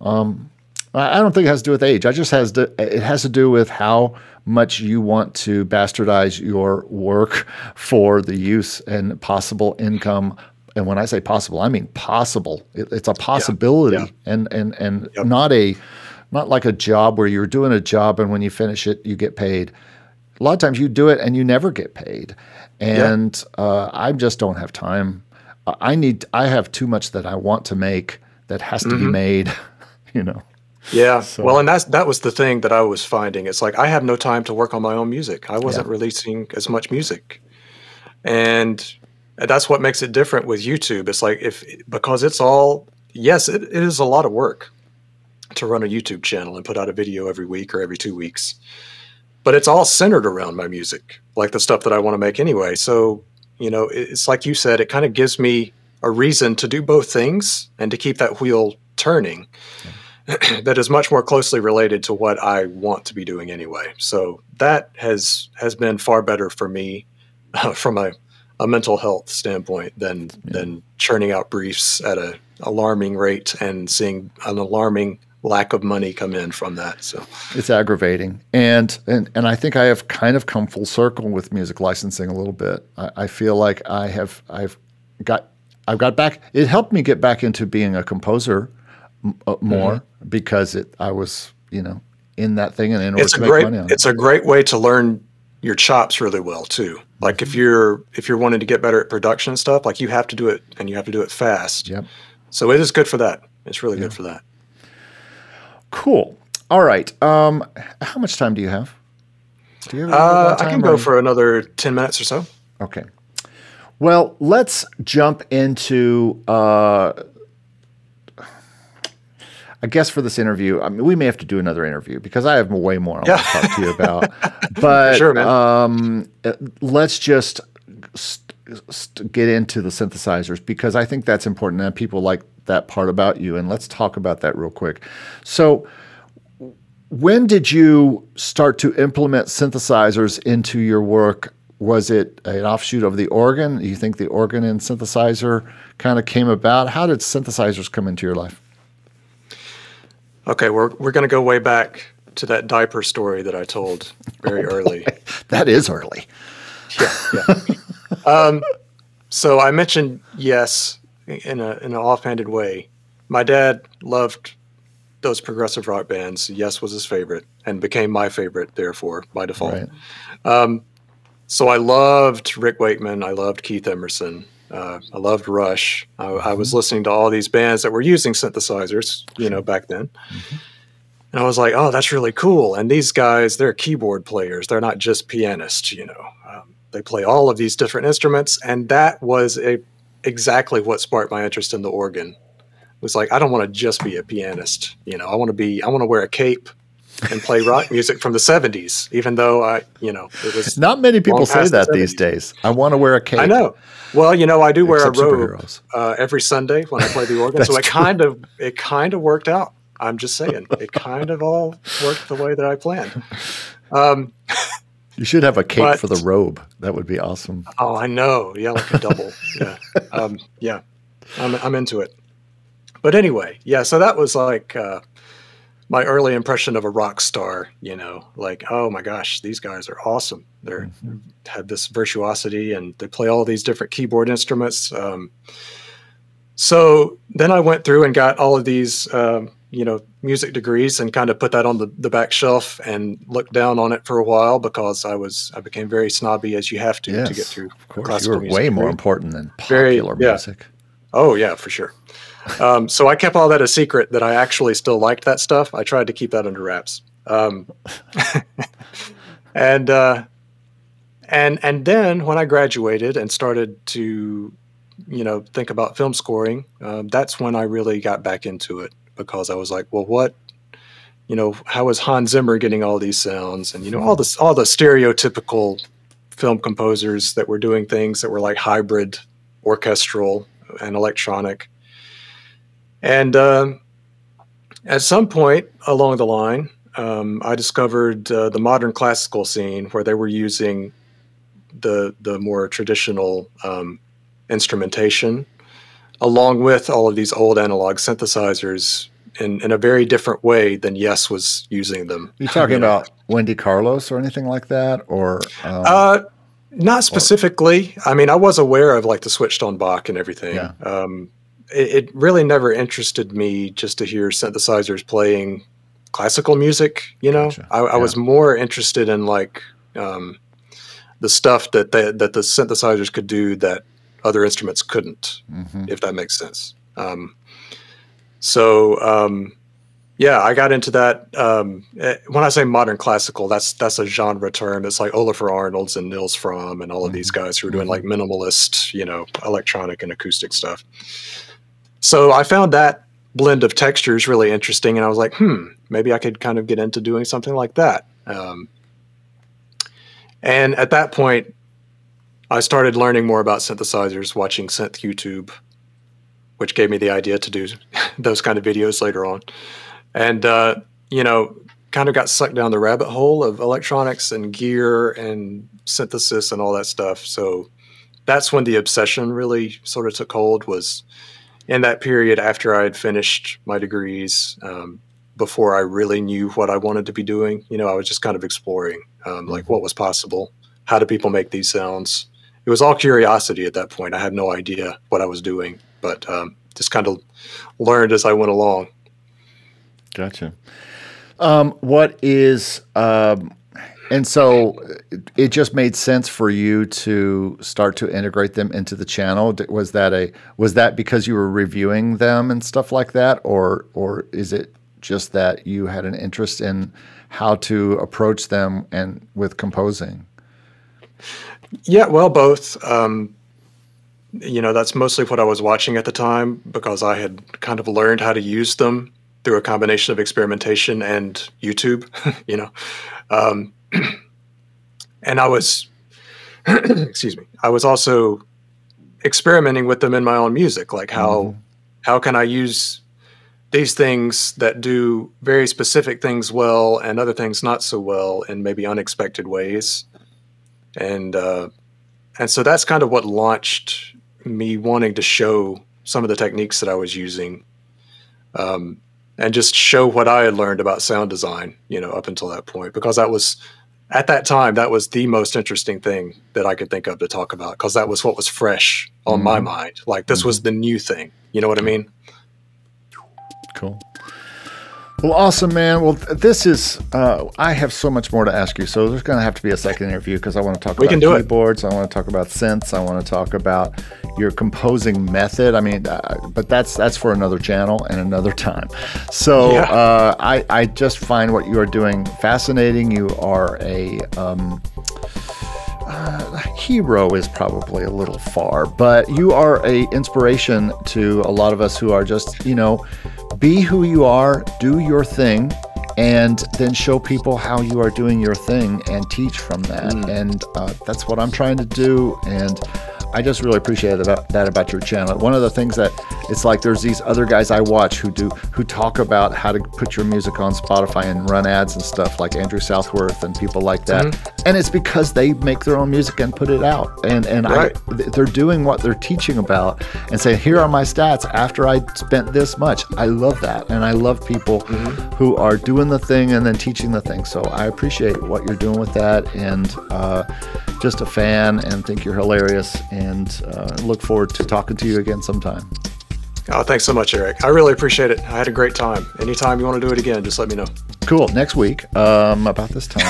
um, I don't think it has to do with age. I just has to, it has to do with how much you want to bastardize your work for the use and possible income and when I say possible, I mean possible. It, it's a possibility, yeah. Yeah. and and and yep. not a not like a job where you're doing a job and when you finish it you get paid. A lot of times you do it and you never get paid, and uh, I just don't have time. I need. I have too much that I want to make that has to mm-hmm. be made. You know. Yeah. So. Well, and that's that was the thing that I was finding. It's like I have no time to work on my own music. I wasn't yeah. releasing as much music, and and that's what makes it different with YouTube. It's like if because it's all yes, it, it is a lot of work to run a YouTube channel and put out a video every week or every two weeks. But it's all centered around my music, like the stuff that I want to make anyway. So, you know, it's like you said, it kind of gives me a reason to do both things and to keep that wheel turning. that is much more closely related to what I want to be doing anyway. So that has has been far better for me uh, from a a mental health standpoint than yeah. than churning out briefs at a alarming rate and seeing an alarming lack of money come in from that. So it's aggravating, and and and I think I have kind of come full circle with music licensing a little bit. I, I feel like I have I've got I've got back. It helped me get back into being a composer m- uh, more mm-hmm. because it I was you know in that thing and in order it's to make great, money on it's it. a great way to learn your chops really well too. Like if mm-hmm. you're if you're wanting to get better at production and stuff, like you have to do it and you have to do it fast. Yep. So it is good for that. It's really good for that. Cool. All right. Um, how much time do you have? Do you have uh, I can go for another ten minutes or so. Okay. Well, let's jump into uh, I guess for this interview, I mean, we may have to do another interview because I have way more I yeah. want to talk to you about. But sure, um, let's just st- st- get into the synthesizers because I think that's important and people like that part about you. And let's talk about that real quick. So, when did you start to implement synthesizers into your work? Was it an offshoot of the organ? Do you think the organ and synthesizer kind of came about? How did synthesizers come into your life? Okay, we're we're going to go way back to that diaper story that I told very oh, early. That is early. Yeah, yeah. um, so I mentioned yes in a in an offhanded way. My dad loved those progressive rock bands. Yes was his favorite and became my favorite, therefore by default. Right. Um, so I loved Rick Wakeman. I loved Keith Emerson. Uh, I loved Rush. I. I, was mm-hmm. listening to all these bands that were using synthesizers, you know, back then. Mm-hmm. And I was like, oh, that's really cool. And these guys, they're keyboard players. They're not just pianists, you know. Um, they play all of these different instruments. And that was a, exactly what sparked my interest in the organ. It was like, I don't want to just be a pianist. You know, I want to be, I want to wear a cape and play rock music from the 70s, even though I, you know, it was not many people say that the these days. I want to wear a cape. I know. Well, you know, I do wear Except a robe uh, every Sunday when I play the organ, so it true. kind of it kind of worked out. I'm just saying, it kind of all worked the way that I planned. Um, you should have a cape but, for the robe. That would be awesome. Oh, I know. Yeah, like a double. yeah, um, yeah. I'm I'm into it. But anyway, yeah. So that was like. Uh, my early impression of a rock star, you know, like, oh my gosh, these guys are awesome. They're mm-hmm. have this virtuosity and they play all these different keyboard instruments. Um, so then I went through and got all of these, um, you know, music degrees and kind of put that on the, the back shelf and looked down on it for a while because I was I became very snobby as you have to yes, to get through. Of course, you were way more important than popular very, music. Yeah. Oh yeah, for sure. Um, so I kept all that a secret that I actually still liked that stuff. I tried to keep that under wraps. Um, and uh, and and then when I graduated and started to, you know, think about film scoring, um, that's when I really got back into it because I was like, well, what, you know, how is Hans Zimmer getting all these sounds, and you know, all this, all the stereotypical film composers that were doing things that were like hybrid, orchestral and electronic, and um, at some point along the line, um, I discovered uh, the modern classical scene where they were using the the more traditional um, instrumentation, along with all of these old analog synthesizers in, in a very different way than Yes was using them. You talking you know? about Wendy Carlos or anything like that, or? Um, uh, not specifically. Or, I mean, I was aware of like the switched on Bach and everything. Yeah. Um, it, it really never interested me just to hear synthesizers playing classical music. You know, gotcha. I, I yeah. was more interested in like um, the stuff that they, that the synthesizers could do that other instruments couldn't, mm-hmm. if that makes sense. Um, so um, yeah, I got into that. Um, eh, when I say modern classical, that's that's a genre term. It's like Olafur Arnalds and Nils Frahm and all of mm-hmm. these guys who are doing mm-hmm. like minimalist, you know, electronic and acoustic stuff. So I found that blend of textures really interesting, and I was like, hmm, maybe I could kind of get into doing something like that. Um, and at that point, I started learning more about synthesizers, watching Synth YouTube, which gave me the idea to do those kind of videos later on. And, uh, you know, kind of got sucked down the rabbit hole of electronics and gear and synthesis and all that stuff. So that's when the obsession really sort of took hold was in that period after I had finished my degrees, um, before I really knew what I wanted to be doing. You know, I was just kind of exploring, um, like what was possible. How do people make these sounds? It was all curiosity at that point. I had no idea what I was doing, but um, just kind of learned as I went along. Gotcha. Um, what is um, and so it just made sense for you to start to integrate them into the channel. Was that a was that because you were reviewing them and stuff like that, or or is it just that you had an interest in how to approach them and with composing? Yeah, well, both. Um, you know, that's mostly what I was watching at the time because I had kind of learned how to use them through a combination of experimentation and YouTube. you know, um, and I was, excuse me, I was also experimenting with them in my own music, like how mm-hmm. how can I use these things that do very specific things well and other things not so well in maybe unexpected ways, and uh, and so that's kind of what launched me wanting to show some of the techniques that I was using. Um, and just show what I had learned about sound design, you know, up until that point, because that was at that time that was the most interesting thing that I could think of to talk about, because that was what was fresh on mm-hmm. my mind. Like this mm-hmm. was the new thing. You know what I mean? Cool. Well, awesome, man. Well, this is, uh, I have so much more to ask you. So there's going to have to be a second interview because I want to talk we about keyboards. It. I want to talk about synths. I want to talk about your composing method. I mean, uh, but that's that's for another channel and another time. So yeah. uh, I, I just find what you are doing fascinating. You are a, um, uh, hero is probably a little far, but you are a inspiration to a lot of us who are just, you know, be who you are, do your thing, and then show people how you are doing your thing and teach from that. Mm. And uh, that's what I'm trying to do. And I just really appreciate that, that about your channel. One of the things that it's like there's these other guys I watch who do who talk about how to put your music on Spotify and run ads and stuff like Andrew Southworth and people like that. Mm-hmm. And it's because they make their own music and put it out. And and right. I, they're doing what they're teaching about and saying here are my stats after I spent this much. I love that. And I love people mm-hmm. who are doing the thing and then teaching the thing. So I appreciate what you're doing with that and uh, just a fan and think you're hilarious. And and uh, look forward to talking to you again sometime. Oh, thanks so much, Eric. I really appreciate it. I had a great time. Anytime you want to do it again, just let me know. Cool. Next week, um, about this time.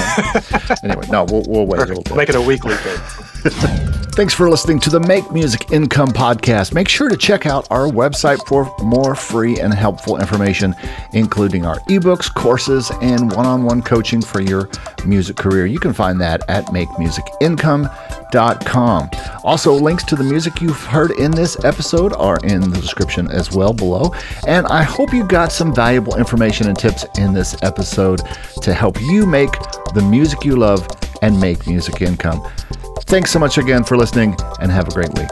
anyway, no, we'll, we'll wait Perfect. a little bit. Make it a weekly thing. Thanks for listening to the Make Music Income podcast. Make sure to check out our website for more free and helpful information, including our ebooks, courses, and one on one coaching for your music career. You can find that at makemusicincome.com. Also, links to the music you've heard in this episode are in the description as well below. And I hope you got some valuable information and tips in this episode to help you make the music you love and make music income. Thanks so much again for listening and have a great week.